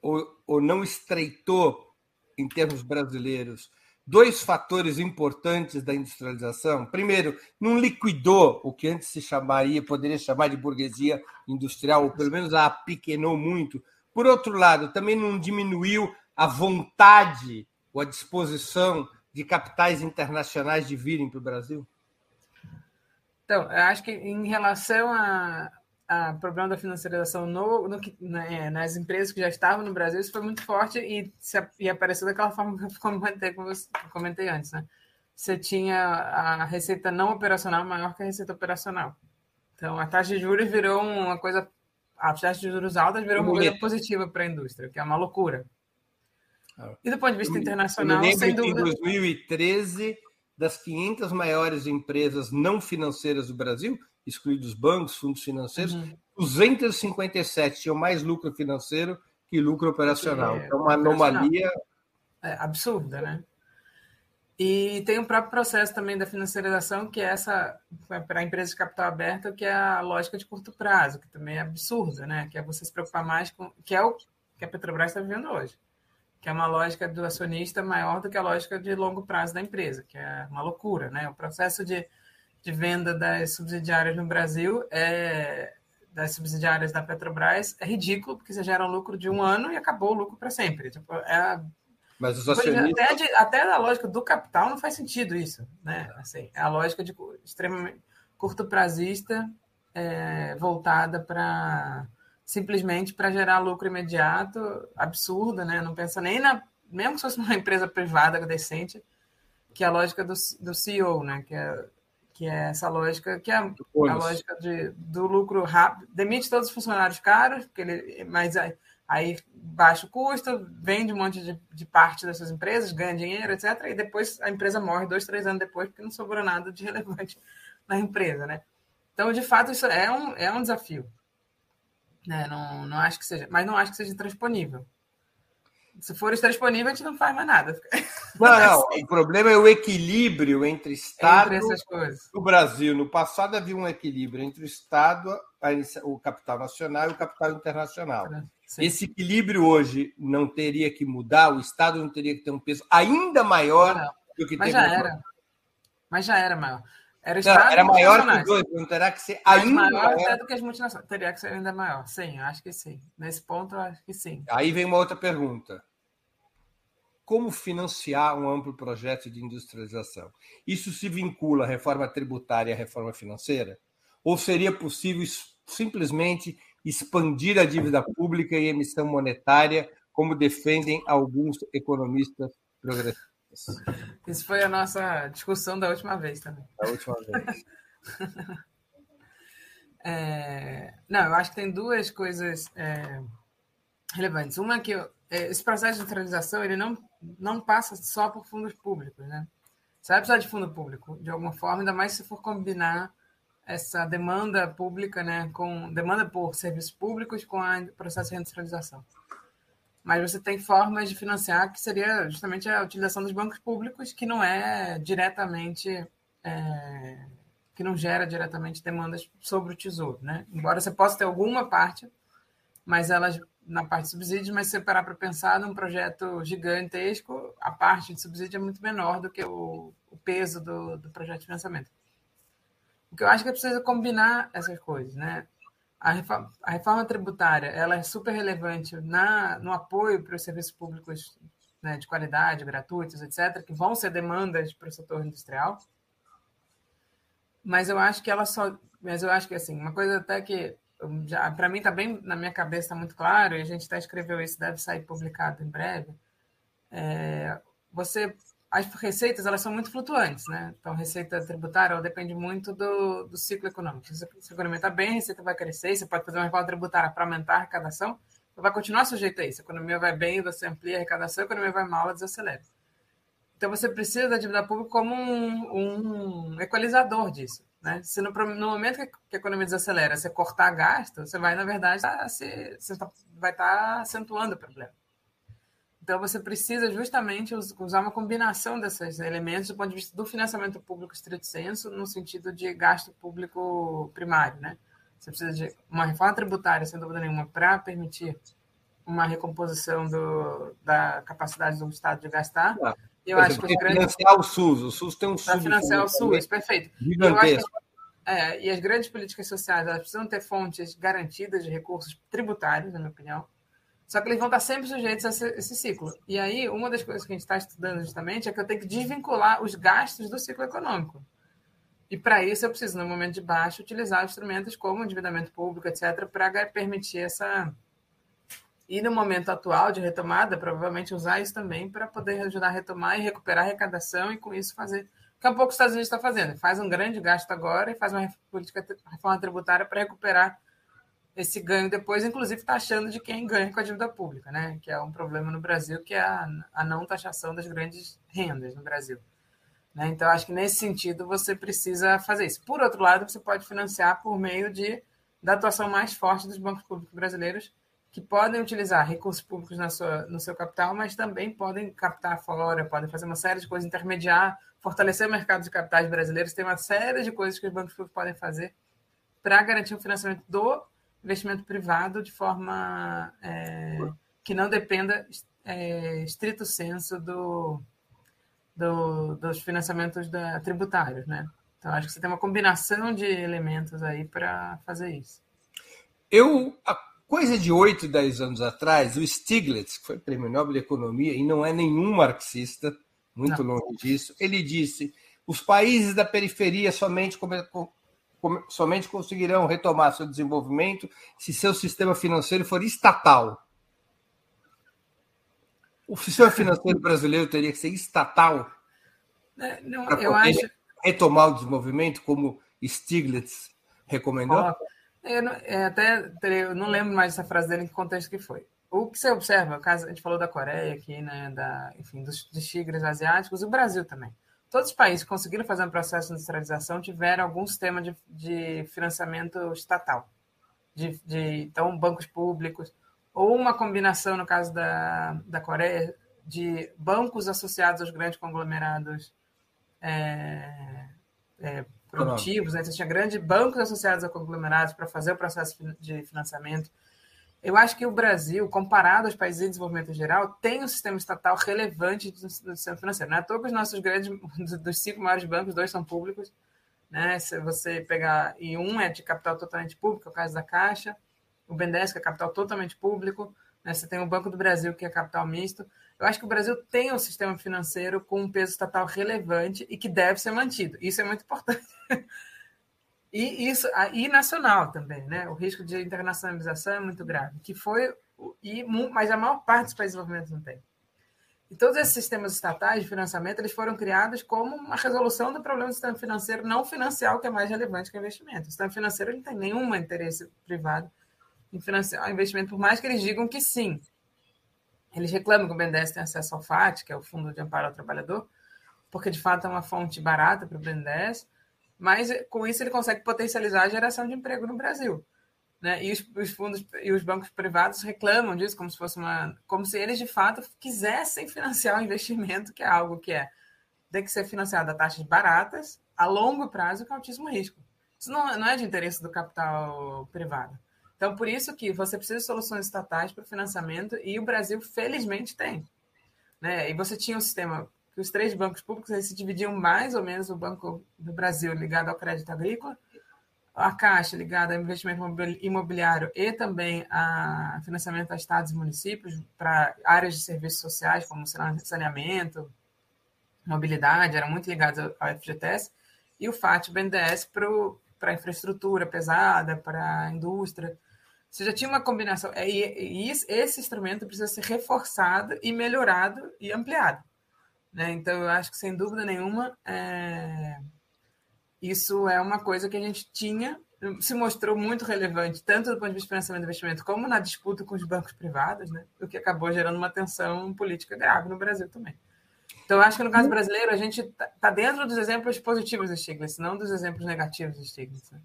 ou, ou não estreitou, em termos brasileiros, dois fatores importantes da industrialização. Primeiro, não liquidou o que antes se chamaria, poderia chamar de burguesia industrial, ou pelo menos a pequenou muito. Por outro lado, também não diminuiu a vontade ou a disposição de capitais internacionais de virem para o Brasil? Então, eu acho que em relação a, a problema da financiarização no, no, né, nas empresas que já estavam no Brasil, isso foi muito forte e, se, e apareceu daquela <laughs> forma que eu comentei, como eu comentei antes, né? Você tinha a receita não operacional maior que a receita operacional. Então, a taxa de juros virou uma coisa... A taxa de juros altas virou uma coisa positiva para a indústria, que é uma loucura. Ah. E do ponto de vista internacional, sem dúvida... Em 2013 das 500 maiores empresas não financeiras do Brasil, excluídos bancos, fundos financeiros, uhum. 257 tinham mais lucro financeiro que lucro operacional. É, então, uma anomalia. É absurda, né? E tem o próprio processo também da financiarização, que é essa, para a empresa de capital aberto, que é a lógica de curto prazo, que também é absurda, né? Que é você se preocupar mais com. que é o que a Petrobras está vivendo hoje que é uma lógica do acionista maior do que a lógica de longo prazo da empresa, que é uma loucura, né? O processo de, de venda das subsidiárias no Brasil é das subsidiárias da Petrobras é ridículo, porque você gera um lucro de um ano e acabou o lucro para sempre. Tipo, é Mas os acionistas... Até, até a lógica do capital não faz sentido isso, né? Assim, é a lógica de extremamente curto prazista é, voltada para simplesmente para gerar lucro imediato, absurda, né? Não pensa nem na mesmo que fosse uma <laughs> empresa privada decente, que é a lógica do, do CEO, né? Que é, que é essa lógica, que é a, a lógica de, do lucro rápido, demite todos os funcionários caros, porque ele, mas aí, aí baixa o custo, vende um monte de, de parte dessas empresas, ganha dinheiro, etc. E depois a empresa morre dois, três anos depois, porque não sobrou nada de <laughs> relevante na empresa, né? Então, de fato, isso é um, é um desafio. Né? Não, não acho que seja, mas não acho que seja transponível. Se for transponível, a gente não faz mais nada. Não, não. <laughs> O problema é o equilíbrio entre Estado entre essas coisas. O Brasil, no passado, havia um equilíbrio entre o Estado, o capital nacional e o capital internacional. Sim. Esse equilíbrio hoje não teria que mudar, o Estado não teria que ter um peso ainda maior não. do que Mas já era. Mas já era maior. Era, Estado era maior que dois, não terá que ser ainda maior. do que as multinacionais. Teria que ser ainda maior. Sim, acho que sim. Nesse ponto, acho que sim. Aí vem uma outra pergunta. Como financiar um amplo projeto de industrialização? Isso se vincula à reforma tributária e à reforma financeira? Ou seria possível simplesmente expandir a dívida pública e emissão monetária, como defendem alguns economistas progressistas? Isso foi a nossa discussão da última vez também. Da última vez. <laughs> é, não, eu acho que tem duas coisas é, relevantes. Uma é que é, esse processo de centralização ele não, não passa só por fundos públicos, né? Você vai precisar de fundo público, de alguma forma, ainda mais se for combinar essa demanda pública, né, com demanda por serviços públicos com o processo de reindustrialização mas você tem formas de financiar que seria justamente a utilização dos bancos públicos, que não é diretamente, é, que não gera diretamente demandas sobre o tesouro, né? Embora você possa ter alguma parte, mas elas na parte de subsídios, mas se parar para pensar num projeto gigantesco, a parte de subsídio é muito menor do que o, o peso do, do projeto de financiamento. O que eu acho que é preciso combinar essas coisas, né? A reforma, a reforma tributária ela é super relevante na, no apoio para os serviços públicos né, de qualidade, gratuitos, etc., que vão ser demandas para o setor industrial. Mas eu acho que ela só. Mas eu acho que assim, uma coisa até que para mim está bem na minha cabeça, muito claro, e a gente até escreveu isso, deve sair publicado em breve. É, você as receitas elas são muito flutuantes, né? Então, receita tributária depende muito do, do ciclo econômico. Se a economia está bem, a receita vai crescer. Você pode fazer uma reforma tributária para aumentar a arrecadação, vai continuar sujeito a isso. A economia vai bem, você amplia a arrecadação, a economia vai mal, ela desacelera. Então, você precisa da dívida pública como um, um equalizador disso. Né? Se no, no momento que a economia desacelera, você cortar gasto, você vai, na verdade, tá, se, você tá, vai estar tá acentuando o problema. Então, você precisa justamente usar uma combinação desses elementos do ponto de vista do financiamento público estrito senso, no sentido de gasto público primário. Né? Você precisa de uma reforma tributária, sem dúvida nenhuma, para permitir uma recomposição do, da capacidade do Estado de gastar. Ah, eu acho que grandes... financiar o SUS, o SUS tem um SUS. Para financiar o SUS, perfeito. Gigantesco. É, e as grandes políticas sociais elas precisam ter fontes garantidas de recursos tributários, na minha opinião. Só que eles vão estar sempre sujeitos a esse, esse, ciclo. E aí, uma das coisas que a gente está estudando justamente é que eu tenho que desvincular os gastos do ciclo econômico. E para isso eu preciso, no momento de baixo, utilizar instrumentos como endividamento público, etc., para permitir essa. E no momento atual de retomada, provavelmente usar isso também para poder ajudar a retomar e recuperar a arrecadação e com isso fazer. Que é um pouco que os Estados Unidos está fazendo. Faz um grande gasto agora e faz uma política, reforma tributária para recuperar esse ganho depois, inclusive taxando de quem ganha com a dívida pública, né? Que é um problema no Brasil, que é a, a não taxação das grandes rendas no Brasil. Né? Então, acho que nesse sentido você precisa fazer isso. Por outro lado, você pode financiar por meio de, da atuação mais forte dos bancos públicos brasileiros, que podem utilizar recursos públicos na sua, no seu capital, mas também podem captar fora, podem fazer uma série de coisas, intermediar, fortalecer o mercado de capitais brasileiros. Tem uma série de coisas que os bancos públicos podem fazer para garantir o financiamento do investimento privado de forma é, que não dependa é, estrito senso do, do, dos financiamentos da, tributários, né? Então, acho que você tem uma combinação de elementos aí para fazer isso. Eu, há coisa de 8, 10 anos atrás, o Stiglitz, que foi prêmio Nobel de Economia e não é nenhum marxista, muito não. longe disso, ele disse: os países da periferia somente somente conseguirão retomar seu desenvolvimento se seu sistema financeiro for estatal. O sistema financeiro brasileiro teria que ser estatal é, não, eu acho... retomar o desenvolvimento, como Stiglitz recomendou? Eu, não, é, até eu não lembro mais essa frase dele em que contexto que foi. O que você observa, caso a gente falou da Coreia aqui, né, da, enfim, dos, dos tigres asiáticos, o Brasil também. Todos os países que conseguiram fazer um processo de industrialização tiveram algum sistema de, de financiamento estatal, de, de, então bancos públicos, ou uma combinação, no caso da, da Coreia, de bancos associados aos grandes conglomerados é, é, produtivos, né? Você tinha grandes bancos associados a conglomerados para fazer o processo de financiamento. Eu acho que o Brasil, comparado aos países em desenvolvimento geral, tem um sistema estatal relevante do sistema financeiro. Não é à toa que os nossos grandes, <laughs> dos cinco maiores bancos, dois são públicos. Né? Se você pegar, e um é de capital totalmente público, é o caso da Caixa, o Bendesc é capital totalmente público, né? você tem o Banco do Brasil, que é capital misto. Eu acho que o Brasil tem um sistema financeiro com um peso estatal relevante e que deve ser mantido. Isso é muito importante. <laughs> E isso e nacional também, né? O risco de internacionalização é muito grave, que foi e mas a maior parte dos países de desenvolvimento não tem. E todos esses sistemas estatais de financiamento eles foram criados como uma resolução do problema do sistema financeiro não financiar, que é mais relevante que o investimento. O sistema financeiro não tem nenhum interesse privado em financiar o investimento, por mais que eles digam que sim. Eles reclamam que o BNDES tem acesso ao FAT, que é o Fundo de Amparo ao Trabalhador, porque de fato é uma fonte barata para o BNDES, mas com isso ele consegue potencializar a geração de emprego no Brasil. Né? E os, os, fundos e os bancos privados reclamam disso como se fosse uma. como se eles de fato quisessem financiar o investimento, que é algo que é tem que ser financiado a taxas baratas, a longo prazo, com altíssimo risco. Isso não, não é de interesse do capital privado. Então, por isso que você precisa de soluções estatais para o financiamento, e o Brasil, felizmente, tem. Né? E você tinha um sistema que os três bancos públicos se dividiam mais ou menos o Banco do Brasil ligado ao crédito agrícola, a Caixa ligada ao investimento imobiliário e também a financiamento a estados e municípios para áreas de serviços sociais, como saneamento, mobilidade, eram muito ligados ao FGTS, e o FAT o BNDES para infraestrutura pesada, para indústria. Você já tinha uma combinação. É, e esse instrumento precisa ser reforçado e melhorado e ampliado. Né? Então, eu acho que, sem dúvida nenhuma, é... isso é uma coisa que a gente tinha, se mostrou muito relevante, tanto do ponto de vista de financiamento e investimento, como na disputa com os bancos privados, né? o que acabou gerando uma tensão política grave no Brasil também. Então, eu acho que no caso brasileiro, a gente está tá dentro dos exemplos positivos do Stiglitz, não dos exemplos negativos do Stiglitz. Né?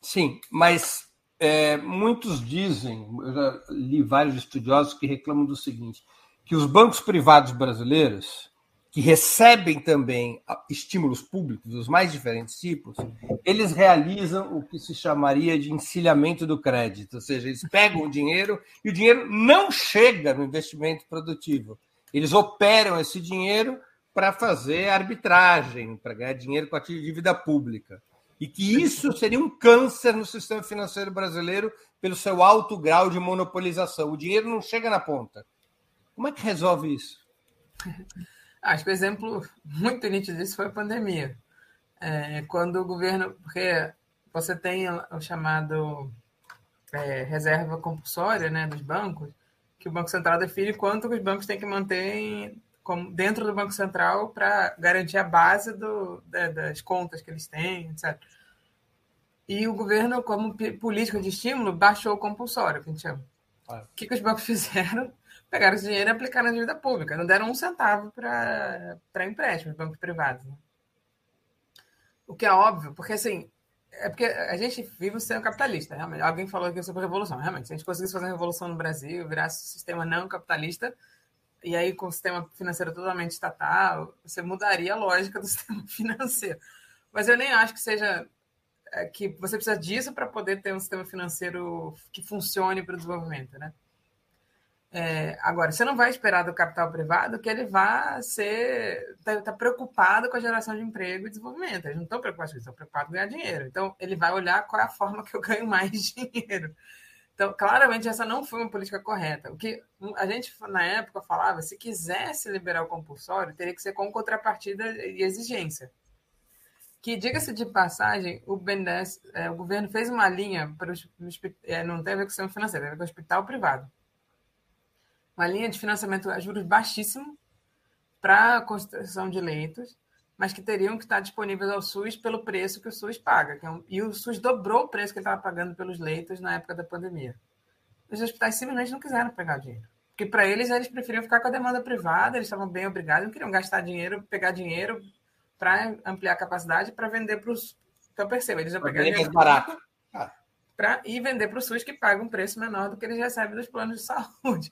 Sim, mas é, muitos dizem, eu já li vários estudiosos que reclamam do seguinte, que os bancos privados brasileiros, que recebem também estímulos públicos dos mais diferentes tipos, eles realizam o que se chamaria de encilhamento do crédito, ou seja, eles pegam o dinheiro e o dinheiro não chega no investimento produtivo. Eles operam esse dinheiro para fazer arbitragem, para ganhar dinheiro com a dívida pública e que isso seria um câncer no sistema financeiro brasileiro pelo seu alto grau de monopolização. O dinheiro não chega na ponta. Como é que resolve isso? Acho que o exemplo muito nítido disso foi a pandemia. É, quando o governo. Porque você tem o chamado é, reserva compulsória né, dos bancos, que o Banco Central define quanto os bancos têm que manter em, como, dentro do Banco Central para garantir a base do, das contas que eles têm, etc. E o governo, como política de estímulo, baixou o compulsório, que a gente chama. O que, que os bancos <laughs> fizeram? Pegaram esse dinheiro e aplicaram na dívida pública. Não deram um centavo para empréstimos, bancos privados. Né? O que é óbvio, porque assim, é porque a gente vive um sistema capitalista, realmente. Alguém falou aqui sobre revolução. Realmente, se a gente conseguisse fazer uma revolução no Brasil, virasse um sistema não capitalista, e aí com o sistema financeiro totalmente estatal, você mudaria a lógica do <laughs> sistema financeiro. Mas eu nem acho que seja é, que você precisa disso para poder ter um sistema financeiro que funcione para o desenvolvimento, né? É, agora, você não vai esperar do capital privado que ele vá ser tá, tá, preocupado com a geração de emprego e desenvolvimento. Eles não estão preocupados com isso, estão preocupados em ganhar dinheiro. Então, ele vai olhar qual é a forma que eu ganho mais <laughs> dinheiro. Então, claramente, essa não foi uma política correta. O que a gente, na época, falava, se quisesse liberar o compulsório, teria que ser com contrapartida e exigência. que, diga-se de passagem, o BNDES, é, o governo fez uma linha para os. É, não tem a ver com o sistema financeiro, tem a ver com o hospital privado. Uma linha de financiamento a juros baixíssimo para a construção de leitos, mas que teriam que estar disponíveis ao SUS pelo preço que o SUS paga. É um, e o SUS dobrou o preço que ele estava pagando pelos leitos na época da pandemia. Os hospitais simplesmente não quiseram pegar dinheiro. Porque para eles, eles preferiam ficar com a demanda privada, eles estavam bem obrigados, não queriam gastar dinheiro, pegar dinheiro para ampliar a capacidade para vender para os. Então, perceba, eles iam pegar dinheiro barato. Pra, e vender para o SUS que paga um preço menor do que eles recebem dos planos de saúde.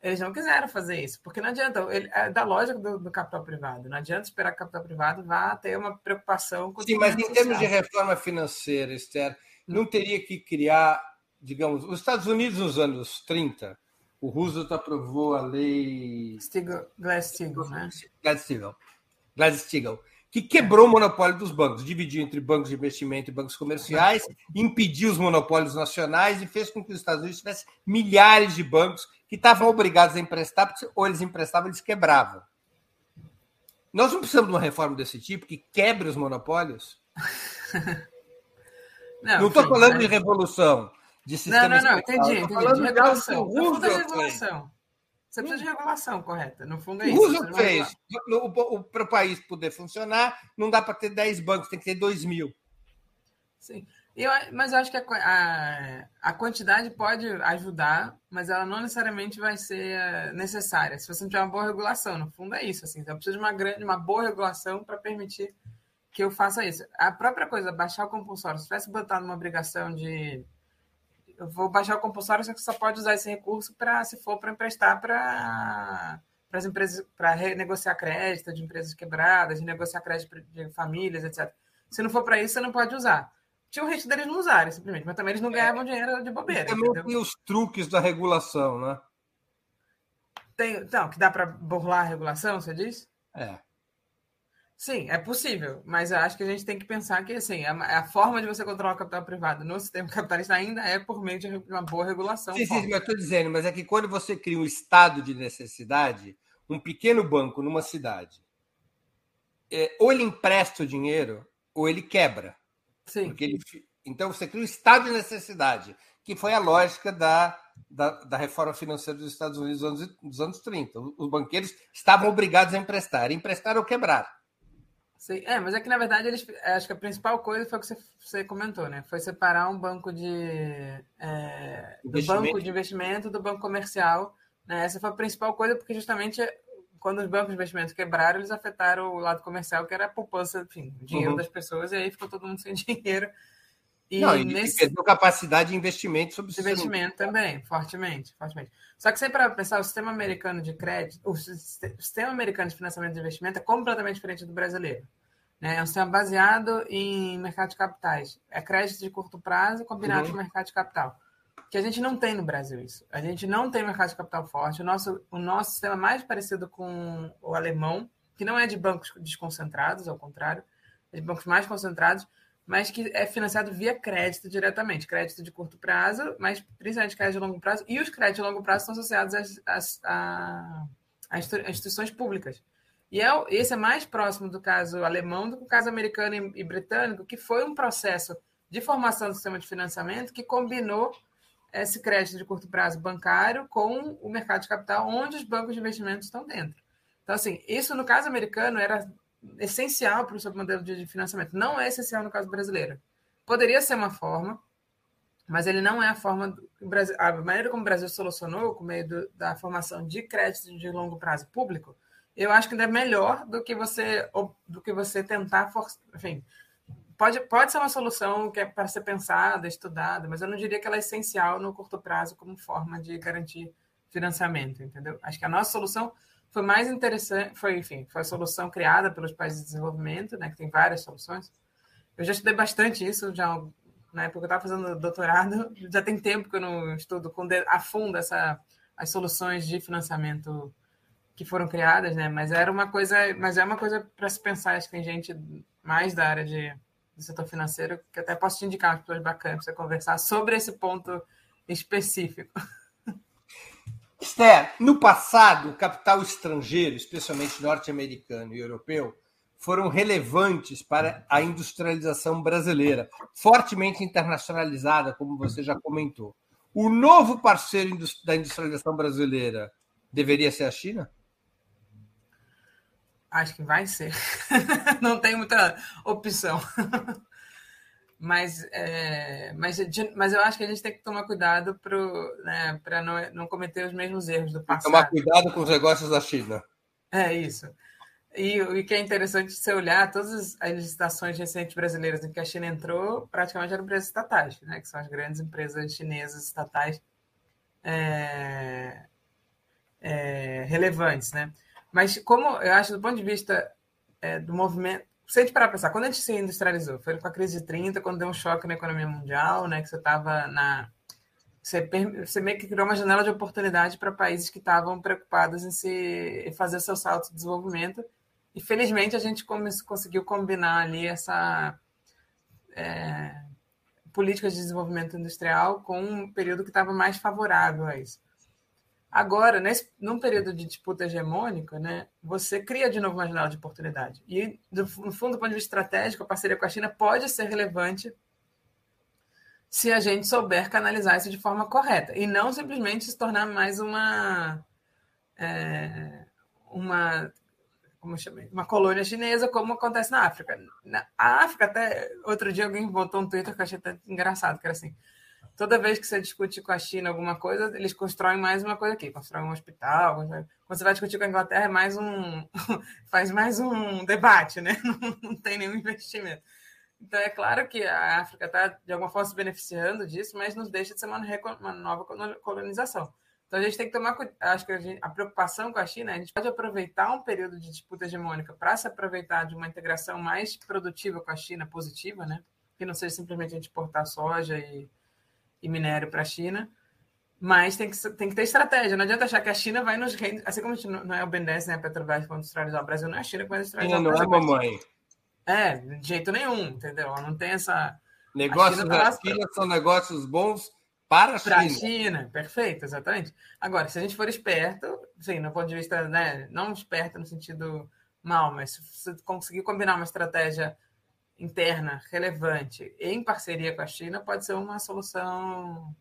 Eles não quiseram fazer isso, porque não adianta, ele, é da lógica do, do, capital privado, não adianta esperar que o capital privado vá ter uma preocupação com Sim, mas em termos de reforma financeira, Esther, não teria que criar, digamos, os Estados Unidos nos anos 30, o Roosevelt aprovou a lei. Glass-Steagall, né? Glass-Steagall Glass-Steagall, que quebrou o monopólio dos bancos, dividiu entre bancos de investimento e bancos comerciais, impediu os monopólios nacionais e fez com que os Estados Unidos tivessem milhares de bancos que estavam obrigados a emprestar, ou eles emprestavam, eles quebravam. Nós não precisamos de uma reforma desse tipo que quebre os monopólios? <laughs> Não estou falando de revolução, de sistema. Não, não, não, entendi, entendi. De regulação. No fundo é regulação. Você precisa de regulação correta. No fundo é isso. O fez. Para o país poder funcionar, não dá para ter 10 bancos, tem que ter 2 mil. Sim. Eu, mas eu acho que a, a, a, quantidade pode ajudar, mas ela não necessariamente vai ser eh, necessária. Se você não tiver uma boa regulação, no fundo é isso. Assim, então eu preciso de uma grande, uma boa regulação para permitir que eu faça isso. A própria coisa, baixar o compulsório, se tivesse botado uma obrigação de eu vou baixar o compulsório, só que só pode usar esse recurso para, se for para emprestar para as empresas, para renegociar crédito de empresas quebradas, renegociar crédito de famílias, etc. Se não for para isso, você não pode usar. Tinha o risco deles não usarem, simplesmente, mas também eles não ganhavam dinheiro de bobeira. também entendeu? tem os truques da regulação, né? Tem, então, que dá para burlar a regulação, você diz? É. Sim, é possível, mas eu acho que a gente tem que pensar que assim, a, a forma de você controlar o capital privado no sistema capitalista ainda é por meio de uma boa regulação. Sim, sim, mas estou dizendo, mas é que quando você cria um estado de necessidade, um pequeno banco numa cidade, é, ou ele empresta o dinheiro, ou ele quebra. Sim. Ele, então você cria um estado de necessidade, que foi a lógica da, da, da reforma financeira dos Estados Unidos dos anos, dos anos 30. Os banqueiros estavam obrigados a emprestar, emprestar ou quebrar. Sim. É, mas é que na verdade eles, acho que a principal coisa foi o que você, você comentou, né? Foi separar um banco de é, do banco de investimento do banco comercial. Né? Essa foi a principal coisa, porque justamente quando os bancos de investimento quebraram, eles afetaram o lado comercial, que era a poupança, enfim, o dinheiro uhum. das pessoas, e aí ficou todo mundo <laughs> sem dinheiro. E, Não, e nesse... perdeu capacidade de investimento sobre o investimento também, fortemente, fortemente. Só que sempre para pensar, o sistema americano de crédito, o sistema americano de financiamento de investimento é completamente diferente do brasileiro. Né? É um sistema baseado em mercado de capitais. É crédito de curto prazo combinado uhum. com mercado de capital. Que a gente não tem no Brasil isso. A gente não tem mercado de capital forte. O nosso, o nosso sistema é mais parecido com o alemão, que não é de bancos desconcentrados, ao contrário, é de bancos mais concentrados, mas que é financiado via crédito diretamente, crédito de curto prazo, mas principalmente crédito de longo prazo, e os créditos de longo prazo estão associados às, às, às instituições públicas. E é, esse é mais próximo do caso alemão do que o caso americano e, e britânico, que foi um processo de formação do sistema de financiamento que combinou esse crédito de curto prazo bancário com o mercado de capital, onde os bancos de investimento estão dentro. Então, assim, isso no caso americano era essencial para o seu modelo de financiamento. Não é essencial no caso brasileiro. Poderia ser uma forma, mas ele não é a forma. Brasil, a maneira como o Brasil solucionou, com meio do, da formação de crédito de longo prazo público, eu acho que ainda é melhor do que você, do que você tentar forçar. Pode, pode ser uma solução que é para ser pensada, estudada, mas eu não diria que ela é essencial no curto prazo como forma de garantir financiamento, entendeu? Acho que a nossa solução foi mais interessante, foi, enfim, foi a solução criada pelos países de desenvolvimento, né, que tem várias soluções. Eu já estudei bastante isso, já na época que eu estava fazendo doutorado, <laughs> já tem tempo que eu não estudo com a fundo essa, as soluções de financiamento que foram criadas, né? Mas era uma coisa, mas é uma coisa para se pensar. Acho que tem gente mais da área de, do setor financeiro que até posso te indicar umas pessoas bacanas para você conversar sobre esse ponto específico. Esther, no passado, o capital estrangeiro, especialmente norte-americano e europeu, foram relevantes para a industrialização brasileira, fortemente internacionalizada, como você já comentou. O novo parceiro da industrialização brasileira deveria ser a China? Acho que vai ser. <laughs> Não tem muita opção. mas, é, mas, mas eu acho que a gente tem que tomar cuidado para né, não, não cometer os mesmos erros do passado. Tomar cuidado com os negócios da China. É isso. E o que é interessante se olhar, todas as licitações recentes brasileiras em que a China entrou, praticamente eram empresas estatais, né, que são as grandes empresas chinesas estatais é, é, relevantes. Né? Mas como eu acho, do ponto de vista é, do movimento, se a gente parar para pensar, quando a gente se industrializou, foi com a crise de 30, quando deu um choque na economia mundial, né, que você estava na... Você, você meio que criou uma janela de oportunidade para países que estavam preocupados em se fazer seu salto de desenvolvimento e felizmente a gente conseguiu combinar ali essa é, política de desenvolvimento industrial com um período que estava mais favorável a isso. Agora, nesse, num período de disputa hegemônica, né, você cria de novo uma janela de oportunidade. E, do, no fundo, do ponto de vista estratégico, a parceria com a China pode ser relevante se a gente souber canalizar isso de forma correta e não simplesmente se tornar mais uma é, uma como eu chamei, uma colônia chinesa, como acontece na África. Na África, até outro dia alguém botou um Twitter que eu achei até engraçado, que era assim, toda vez que você discute com a China alguma coisa, eles constroem mais uma coisa aqui, constroem um hospital, quando você vai discutir com a Inglaterra, é mais um, <laughs> faz mais um debate, né? <laughs> Não, tem nenhum investimento. Então, é claro que a África está, de alguma forma, se beneficiando disso, mas nos deixa de ser uma, uma nova colonização. Então a gente tem que tomar acho que a, gente, a, preocupação com a China, a gente pode aproveitar um período de disputa hegemônica para se aproveitar de uma integração mais produtiva com a China, positiva, né? Que não seja simplesmente a gente exportar soja e, e minério para a China, mas tem que, tem que ter estratégia. Não adianta achar que a China vai nos render, assim como a gente não é o BNDES, né? A Petrobras vai industrializar o Brasil, não é a China que vai industrializar China o Brasil. Não é mamãe. É, de jeito nenhum, entendeu? Não tem essa. Negócios da China são negócios bons para a China. Para a China, perfeito, exatamente. Agora, se a gente for esperto, sim, no ponto de vista, né, não esperto no sentido mal, mas se conseguir combinar uma estratégia interna relevante em parceria com a China, pode ser uma solução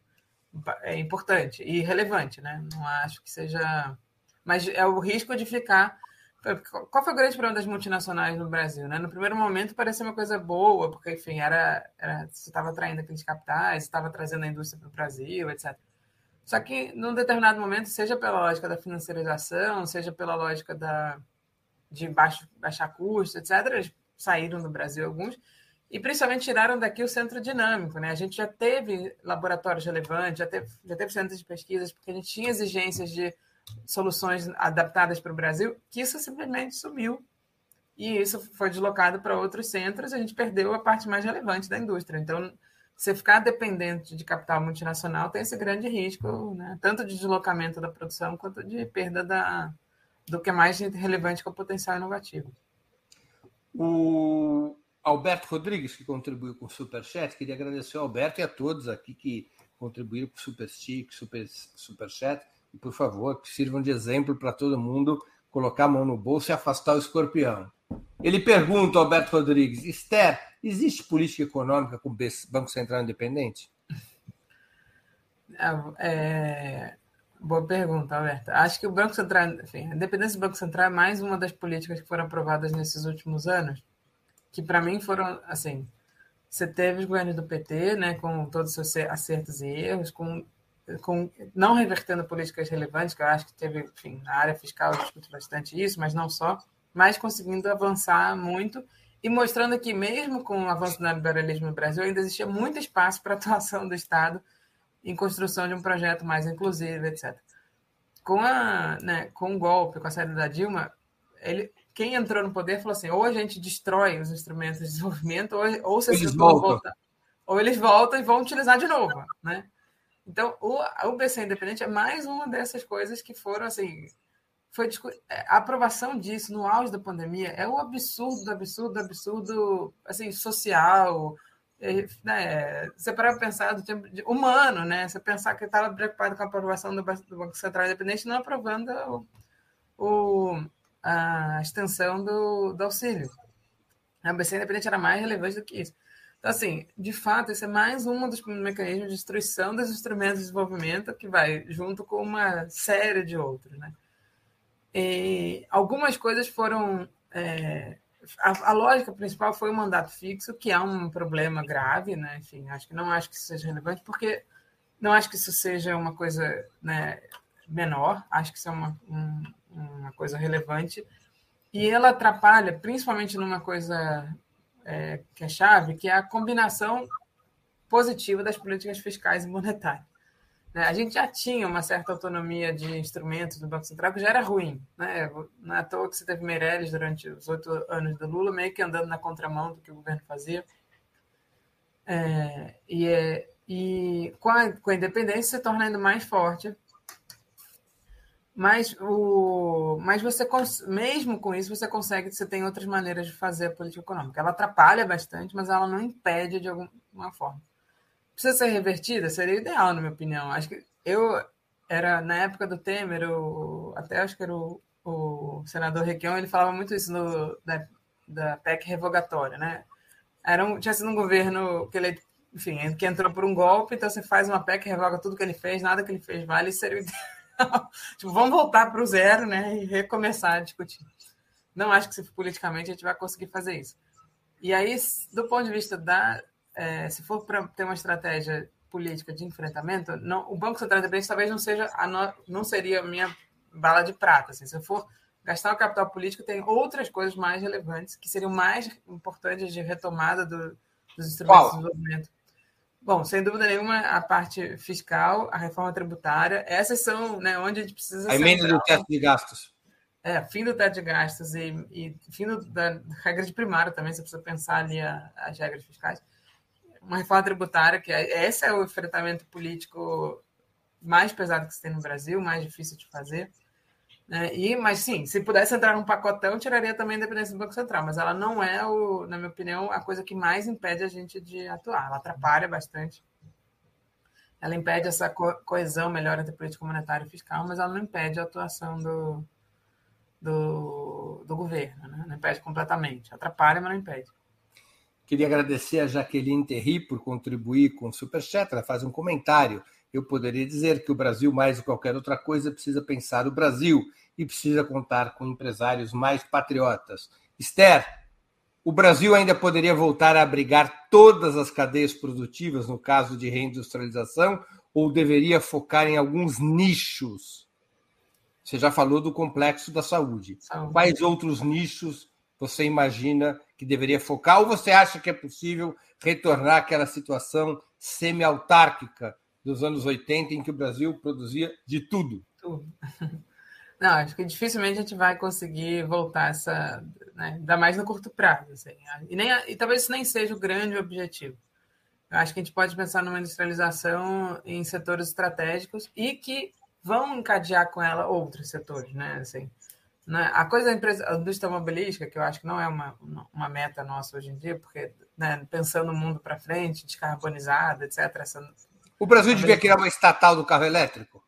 é, importante e relevante, né? Não acho que seja. Mas é o risco de ficar qual foi o grande problema das multinacionais no Brasil? Né? No primeiro momento parecia uma coisa boa, porque, enfim, era, era você estava atraindo aqueles capitais, estava trazendo a indústria para o Brasil, etc. Só que, num determinado momento, seja pela lógica da financiarização, seja pela lógica da, de baixo, baixar custos, etc., eles saíram do Brasil alguns, e principalmente tiraram daqui o centro dinâmico. Né? A gente já teve laboratórios relevantes, já teve, já teve centros de pesquisas, porque a gente tinha exigências de soluções adaptadas para o Brasil, que isso simplesmente sumiu. E isso foi deslocado para outros centros, e a gente perdeu a parte mais relevante da indústria. Então, você ficar dependente de capital multinacional tem esse grande risco, né? tanto de deslocamento da produção quanto de perda da, do que é mais relevante com o potencial inovativo. O Alberto Rodrigues, que contribuiu com o Superchat, queria agradecer ao Alberto e a todos aqui que contribuíram com o Super Super, Superchat e, por favor, que sirvam de exemplo para todo mundo colocar a mão no bolso e afastar o escorpião. Ele pergunta, Alberto Rodrigues, Esther, existe política econômica com o Banco Central Independente? É, é, boa pergunta, Alberto. Acho que o Banco Central, enfim, a independência do Banco Central é mais uma das políticas que foram aprovadas nesses últimos anos, que para mim foram, assim, você teve os governos do PT, né, com todos os seus acertos e erros, com com, não revertendo políticas relevantes, que eu acho que teve, enfim, na área fiscal eu discuto bastante isso, mas não só, mas conseguindo avançar muito e mostrando que, mesmo com o avanço do liberalismo no Brasil, ainda existia muito espaço para atuação do Estado em construção de um projeto mais inclusivo, etc. Com, a, né, com o golpe, com a saída da Dilma, ele, quem entrou no poder falou assim: ou a gente destrói os instrumentos de desenvolvimento, ou, ou se eles voltam. Voltar, ou eles voltam e vão utilizar de novo, né? Então, o, o BC Independente é mais uma dessas coisas que foram assim. Foi é, a aprovação disso no auge da pandemia é o absurdo, absurdo, absurdo, assim, social. É, né? Você para pensar do tempo de, humano, né? Você pensar que estava preocupado com a aprovação do, do Banco Central Independente, não aprovando o, o, a extensão do, do auxílio. A BC independente era mais relevante do que isso. Então, assim, de fato, esse é mais um dos mecanismos de destruição dos instrumentos de desenvolvimento que vai junto com uma série de outros, né? E algumas coisas foram é, a, a, lógica principal foi o mandato fixo, que é um problema grave, né? Enfim, acho que não acho que isso seja relevante, porque não acho que isso seja uma coisa né, menor, acho que isso é uma, um, uma coisa relevante. E ela atrapalha, principalmente numa coisa é, que é chave, que é a combinação positiva das políticas fiscais e monetárias. Né? A gente já tinha uma certa autonomia de instrumentos do Banco Central, que já era ruim. Né? Não é à toa que você teve Meirelles durante os oito anos do Lula, meio que andando na contramão do que o governo fazia. É, e, é, e com, a, com a independência se torna ainda mais forte. Mas, o, mas você, mesmo com isso, você consegue, você tem outras maneiras de fazer a política econômica. Ela atrapalha bastante, mas ela não impede de alguma forma precisa ser revertida, seria ideal, na minha opinião. Acho que eu era na época do Temer, o, até acho que era o, o senador Requião, ele falava muito isso no, da, da PEC revogatória, né? Era um, tinha sido um governo que ele, enfim, que entrou por um golpe, então você faz uma PEC, revoga tudo que ele fez, nada que ele fez vale, seria ideal. <laughs> tipo, vamos voltar para o zero, né? E recomeçar a discutir. Não acho que politicamente a gente vai conseguir fazer isso. E aí, do ponto de vista da, é, se for para ter uma estratégia política de enfrentamento, não, o Banco Central Independente talvez não seja a no, não seria a minha bala de prata. Assim, se eu for gastar o capital político, tem outras coisas mais relevantes que seriam mais importantes de retomada do, dos instrumentos Qual? de desenvolvimento. Bom, sem dúvida nenhuma, a parte fiscal, a reforma tributária, essas são né, onde a gente precisa. A emenda do teto de gastos. É, fim do teto de gastos e, e fim do, da regra de primário também, você precisa pensar ali a, as regras fiscais uma reforma tributária, que é, esse é o enfrentamento político mais pesado que se tem no Brasil, mais difícil de fazer. Né? E, mas sim, se pudesse entrar num pacotão, tiraria também a independência do Banco Central, mas ela não é, o, na minha opinião, a coisa que mais impede a gente de atuar. Ela atrapalha bastante. Ela impede essa co coesão melhor entre política monetária e fiscal, mas ela não impede a atuação do, do, do governo, né? não impede completamente. Atrapalha, mas não impede. Queria agradecer a Jaqueline Terry por contribuir com o Superchat. Ela faz um comentário. Eu poderia dizer que o Brasil, mais de qualquer outra coisa, precisa pensar o Brasil e precisa contar com empresários mais patriotas. Esther, o Brasil ainda poderia voltar a abrigar todas as cadeias produtivas no caso de reindustrialização ou deveria focar em alguns nichos? Você já falou do complexo da saúde. saúde. Quais outros nichos você imagina que deveria focar? Ou você acha que é possível retornar àquela situação semi-autárquica dos anos 80, em que o Brasil produzia de tudo? Tudo. <laughs> Não, acho que dificilmente a gente vai conseguir voltar essa, né, ainda mais no curto prazo. Assim. E, nem, e talvez isso nem seja o grande objetivo. Eu acho que a gente pode pensar numa industrialização em setores estratégicos e que vão encadear com ela outros setores, né? Assim, né? A coisa da empresa, a indústria automobilística, que eu acho que não é uma, uma meta nossa hoje em dia, porque né, pensando no mundo para frente, descarbonizado, etc. Essa... O Brasil devia criar uma estatal do carro elétrico?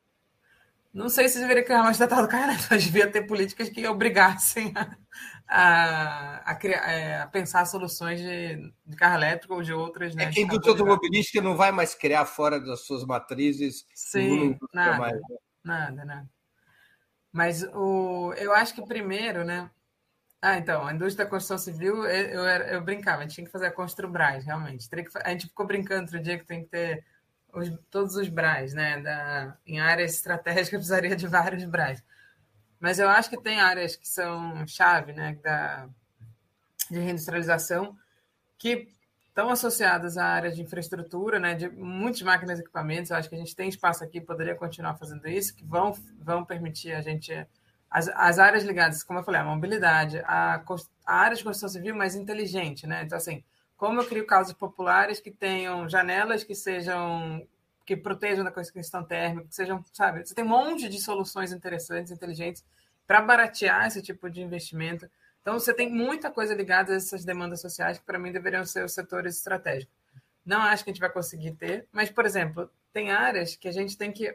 Não sei se deveria criar uma estatal do carro elétrico, mas devia ter políticas que obrigassem a, a, a, criar, é, a pensar soluções de, de, carro elétrico ou de outras. Né, é que a indústria automobilística não vai mais criar fora das suas matrizes. Sim, nada, mais, né? nada, nada. Mas o, eu acho que primeiro, né? Ah, então, a indústria da construção civil, eu, eu, eu brincava, a gente tinha que fazer a Construbras, realmente. A gente ficou brincando outro dia que tem que ter os, todos os BRAs, né? Da, em áreas estratégicas <laughs> precisaria de vários BRAs. Mas eu acho que tem áreas que são chave, né? Da, de reindustrialização, que estão associadas à área de infraestrutura, né, de muitas máquinas e equipamentos. Eu acho que a gente tem espaço aqui, poderia continuar fazendo isso, que vão, vão permitir a gente. As, as áreas ligadas, como eu falei, a mobilidade, a, a área de construção civil mais inteligente, né? Então, assim, como eu crio casas populares que tenham janelas que sejam que protejam da questão térmica, que sejam, sabe? Você tem um monte de soluções interessantes, inteligentes para baratear esse tipo de investimento. Então, você tem muita coisa ligada a essas demandas sociais que, para mim, deveriam ser os setores estratégicos. Não acho que a gente vai conseguir ter, mas, por exemplo, tem áreas que a gente tem que.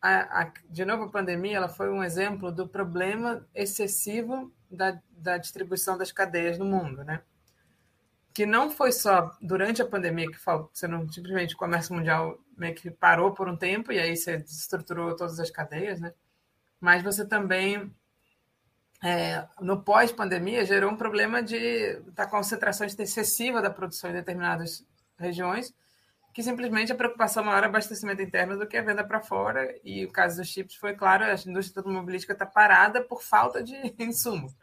A, a, de novo, a pandemia ela foi um exemplo do problema excessivo da, da distribuição das cadeias no mundo. Né? que não foi só durante a pandemia que você não simplesmente o comércio mundial meio que parou por um tempo e aí você desestruturou todas as cadeias, né? Mas você também é, no pós-pandemia gerou um problema de da concentração excessiva da produção em determinadas regiões, que simplesmente a preocupação maior é abastecimento interno do que a venda para fora. E o caso dos chips foi claro, a indústria automobilística está parada por falta de <laughs> insumo.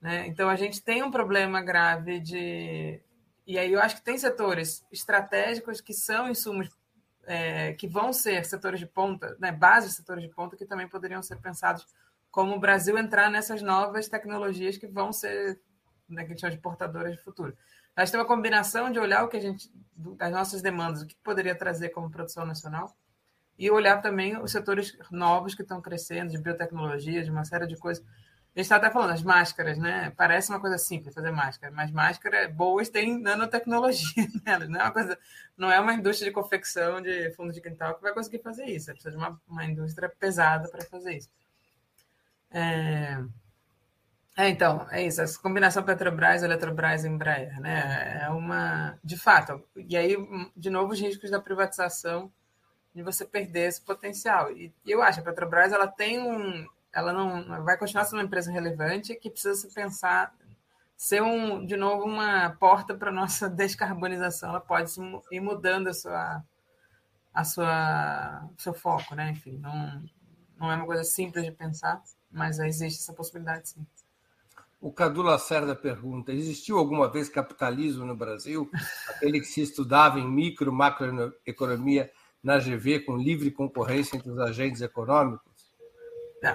Né? Então, a gente tem um problema grave de. E aí, eu acho que tem setores estratégicos que são insumos é, que vão ser setores de ponta, né, bases de setores de ponta, que também poderiam ser pensados como o Brasil entrar nessas novas tecnologias que vão ser, né, que a gente chama de portadoras de futuro. A gente tem uma combinação de olhar o que a gente, das nossas demandas, o que poderia trazer como produção nacional, e olhar também os setores novos que estão crescendo, de biotecnologia, de uma série de coisas a gente está até falando, as máscaras, né? Parece uma coisa simples fazer máscara, mas máscaras boas têm nanotecnologia <laughs> nelas. Não é uma, coisa, não é uma indústria de confecção de fundo de quintal que vai conseguir fazer isso. É precisa de uma, uma indústria pesada para fazer isso. É... é... então, é isso. Essa combinação Petrobras, Eletrobras e Embraer, né? É uma. De fato. E aí, de novo, os riscos da privatização de você perder esse potencial. E eu acho a Petrobras ela tem um ela não vai continuar sendo uma empresa relevante que precisa se pensar ser um de novo uma porta para nossa <laughs> descarbonização. Ela pode ir mudando a sua a sua seu foco, né? Enfim, não não é uma coisa simples de pensar, mas existe essa possibilidade sim. O Cadu Lacerda pergunta: existiu alguma vez capitalismo no Brasil? <laughs> Aquele que se estudava em micro, macroeconomia na GV com livre concorrência entre os agentes econômicos?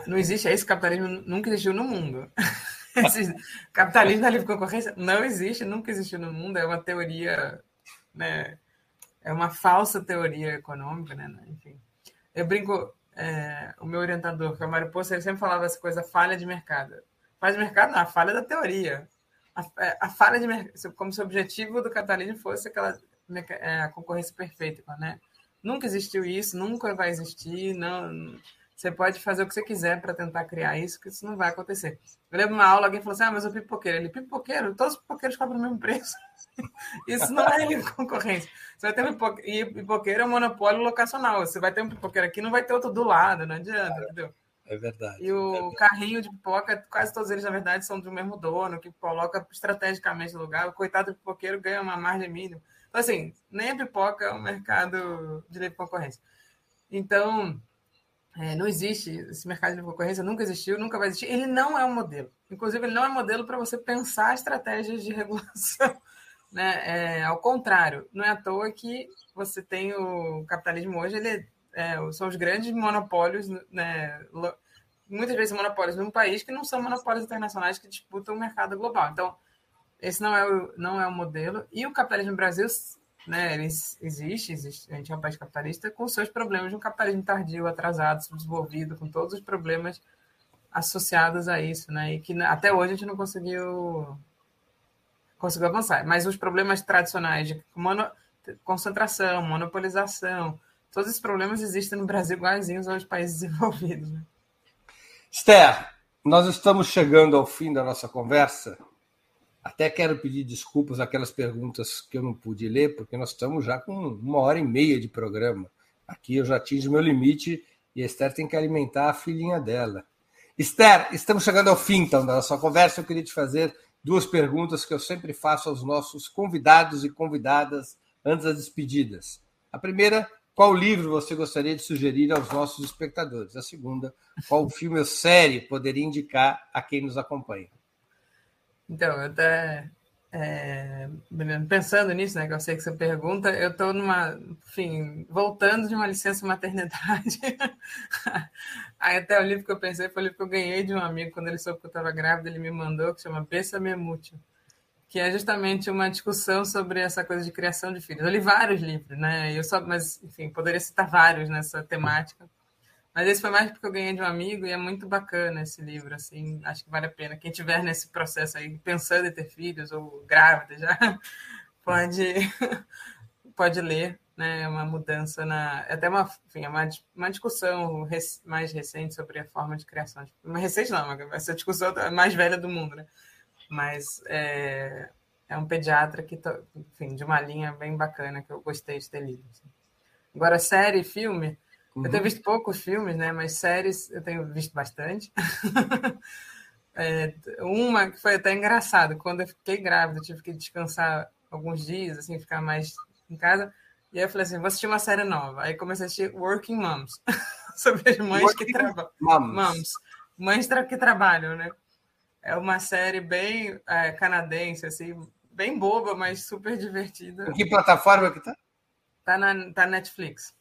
Não, existe, esse capitalismo nunca existiu no mundo. <laughs> capitalismo da livre concorrência não existe, nunca existiu no mundo, é uma teoria, né, é uma falsa teoria econômica, né, enfim. Eu brinco, é, o meu orientador, que é o Mário Poço, ele sempre falava essa coisa, falha de mercado. Falha de mercado não, a falha da teoria. A, é, a falha de mercado, como se o objetivo do capitalismo fosse aquela é, a concorrência perfeita, né? Nunca existiu isso, nunca vai existir, não você pode fazer o que você quiser para tentar criar isso, que isso não vai acontecer. Eu lembro uma aula, alguém falou assim: ah, mas o pipoqueiro. Ele, pipoqueiro? Todos os pipoqueiros cobram o mesmo preço. <laughs> isso não é <laughs> concorrência. Você vai ter um pipoqueiro, e pipoqueiro é um monopólio locacional. Você vai ter um pipoqueiro aqui, não vai ter outro do lado, não adianta, é, entendeu? É verdade. E o é carrinho de pipoca, quase todos eles, na verdade, são do mesmo dono, que coloca estrategicamente no lugar. O coitado do pipoqueiro ganha uma margem mínima. Então, assim, nem a pipoca é um mercado de livre concorrência. Então, é, não existe esse mercado de concorrência, nunca existiu, nunca vai existir. Ele não é um modelo. Inclusive, ele não é um modelo para você pensar estratégias de regulação. <laughs> Né? É, ao contrário, não é à toa que você tem o capitalismo hoje, ele é, são os grandes monopólios, né? muitas vezes monopólios num país que não são monopólios internacionais que disputam o mercado global. Então, esse não é o, não é o modelo. E o capitalismo no Brasil né, existe, existe, a gente é um país capitalista com seus problemas de um capitalismo tardio, atrasado, subdesenvolvido, com todos os problemas associados a isso, né, e que até hoje a gente não conseguiu conseguiu avançar. Mas os problemas tradicionais de mono, concentração, monopolização, todos esses problemas existem no Brasil iguaizinhos aos países <laughs> desenvolvidos. Né? Esther, nós estamos chegando ao fim da nossa conversa até quero pedir desculpas aquelas perguntas que eu não pude ler, porque nós estamos já com uma hora e meia de programa. Aqui eu já atingo meu limite e a Esther tem que alimentar a filhinha dela. Esther, estamos chegando ao fim então da nossa conversa. Eu queria te fazer duas perguntas que eu sempre faço aos nossos convidados e convidadas antes das despedidas. A primeira, qual livro você gostaria de sugerir aos nossos espectadores? A segunda, qual filme ou série poderia indicar a quem nos acompanha? Então, eu até é, pensando nisso, né, que eu sei que você pergunta, eu estou numa, enfim, voltando de uma licença maternidade. <laughs> Aí até o livro que eu pensei foi o livro que eu ganhei de um amigo quando ele soube que eu estava grávida, ele me mandou, que chama Pensa Memútil, que é justamente uma discussão sobre essa coisa de criação de filhos. Eu li vários livros, né? Eu só, mas enfim, poderia citar vários nessa temática. Mas esse foi mais porque eu ganhei de um amigo e é muito bacana esse livro, assim, acho que vale a pena. Quem tiver nesse processo aí, pensando em ter filhos ou grávida já, <laughs> pode, <laughs> pode ler, né? É uma mudança na... É até uma, enfim, é uma, uma discussão mais recente sobre a forma de criação. Uma recente não, essa discussão é mais velha do mundo, né? Mas é, é um pediatra que, enfim, de uma linha bem bacana que eu gostei de ter lido. Assim. Agora, série e filme, uhum. eu tenho uhum. visto poucos filmes, né? Mas séries eu tenho visto bastante. <laughs> é, uma que foi até engraçado, quando eu fiquei grávida, eu tive que descansar alguns dias, assim, ficar mais em casa. E aí eu falei assim, vou assistir uma série nova. Aí comecei a assistir Working Moms, <laughs> sobre as mães Working que trabalham. Moms. Mães que trabalham, né? É uma série bem é, canadense, assim, bem boba, mas super divertida. Em que plataforma que tá? Tá na tá Netflix.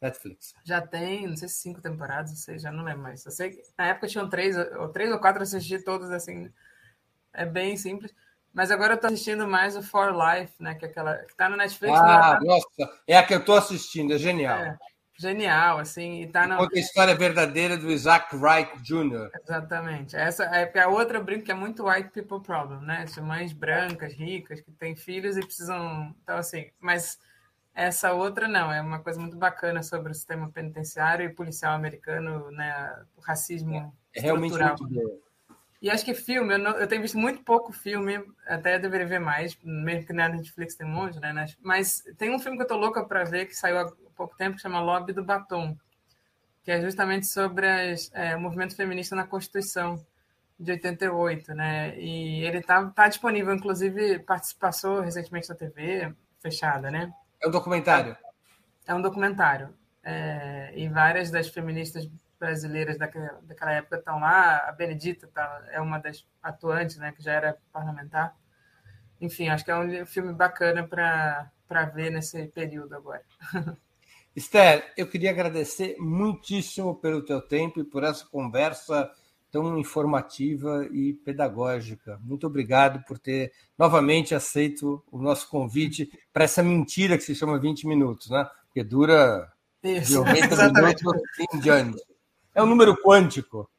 Netflix. Já tem, não sei se cinco temporadas, não sei, já não lembro mais. Eu sei que na época tinham três, ou três ou quatro, assisti todos assim. É bem simples. Mas agora eu tô assistindo mais o For Life, né? Que é aquela que tá no Netflix. Ah, tá... nossa, é a que eu tô assistindo, é genial. É, genial, assim, e tá na... Conta a história verdadeira do Isaac Wright Jr. Exatamente. Essa é a outra brinco que é muito white people problem, né? De mães brancas, ricas, que têm filhos e precisam. Então, assim, mas essa outra não, é uma coisa muito bacana sobre o sistema penitenciário e policial americano, né? O racismo. É, é realmente muito boa. E acho que filme, eu, não, eu, tenho visto muito pouco filme, até deveria ver mais, mesmo que na Netflix tem um monte, né? Mas tem um filme que eu tô louca para ver, que saiu há pouco tempo, que chama Lobby do Batom, que é justamente sobre as, é, o movimento feminista na Constituição de 88, né? E ele tá, tá disponível, inclusive participação recentemente na TV fechada, né? É um documentário. É um documentário. É, e várias das feministas brasileiras daquela, daquela época estão lá. A Benedita tá, é uma das atuantes, né, que já era parlamentar. Enfim, acho que é um filme bacana para ver nesse período agora. <laughs> Esther, eu queria agradecer muitíssimo pelo teu tempo e por essa conversa tão informativa e pedagógica. Muito obrigado por ter novamente aceito o nosso convite para essa mentira que se chama 20 minutos, né? Porque dura Isso, de 90 minutos em diante. É um número quântico.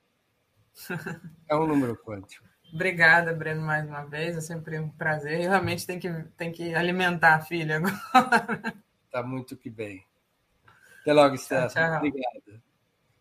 É um número quântico. Obrigada, Breno, mais uma vez. É sempre um prazer. E realmente tem que, tem que alimentar a filha agora. Está muito que bem. Até logo, tchau. Obrigado.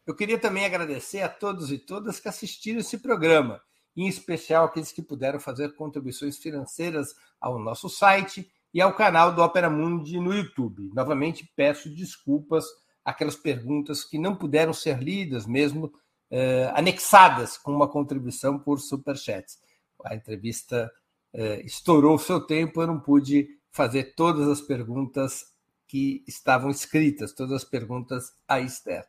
Eu queria também agradecer a todos e todas que assistiram esse programa, em especial aqueles que puderam fazer contribuições financeiras ao nosso site e ao canal do Opera Mundi no YouTube. Novamente peço desculpas aquelas perguntas que não puderam ser lidas, mesmo eh, anexadas com uma contribuição por superchats. A entrevista eh, estourou o seu tempo, eu não pude fazer todas as perguntas que estavam escritas, todas as perguntas a Esther.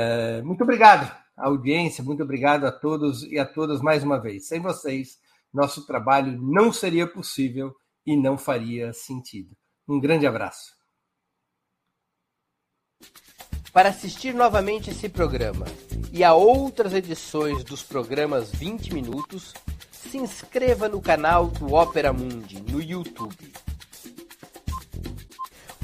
Eh, muito obrigado à audiência, muito obrigado a todos e a todas mais uma vez. Sem vocês, nosso trabalho não seria possível e não faria sentido. Um grande abraço. Para assistir novamente esse programa e a outras edições dos programas 20 Minutos, se inscreva no canal do Opera Mundi no YouTube.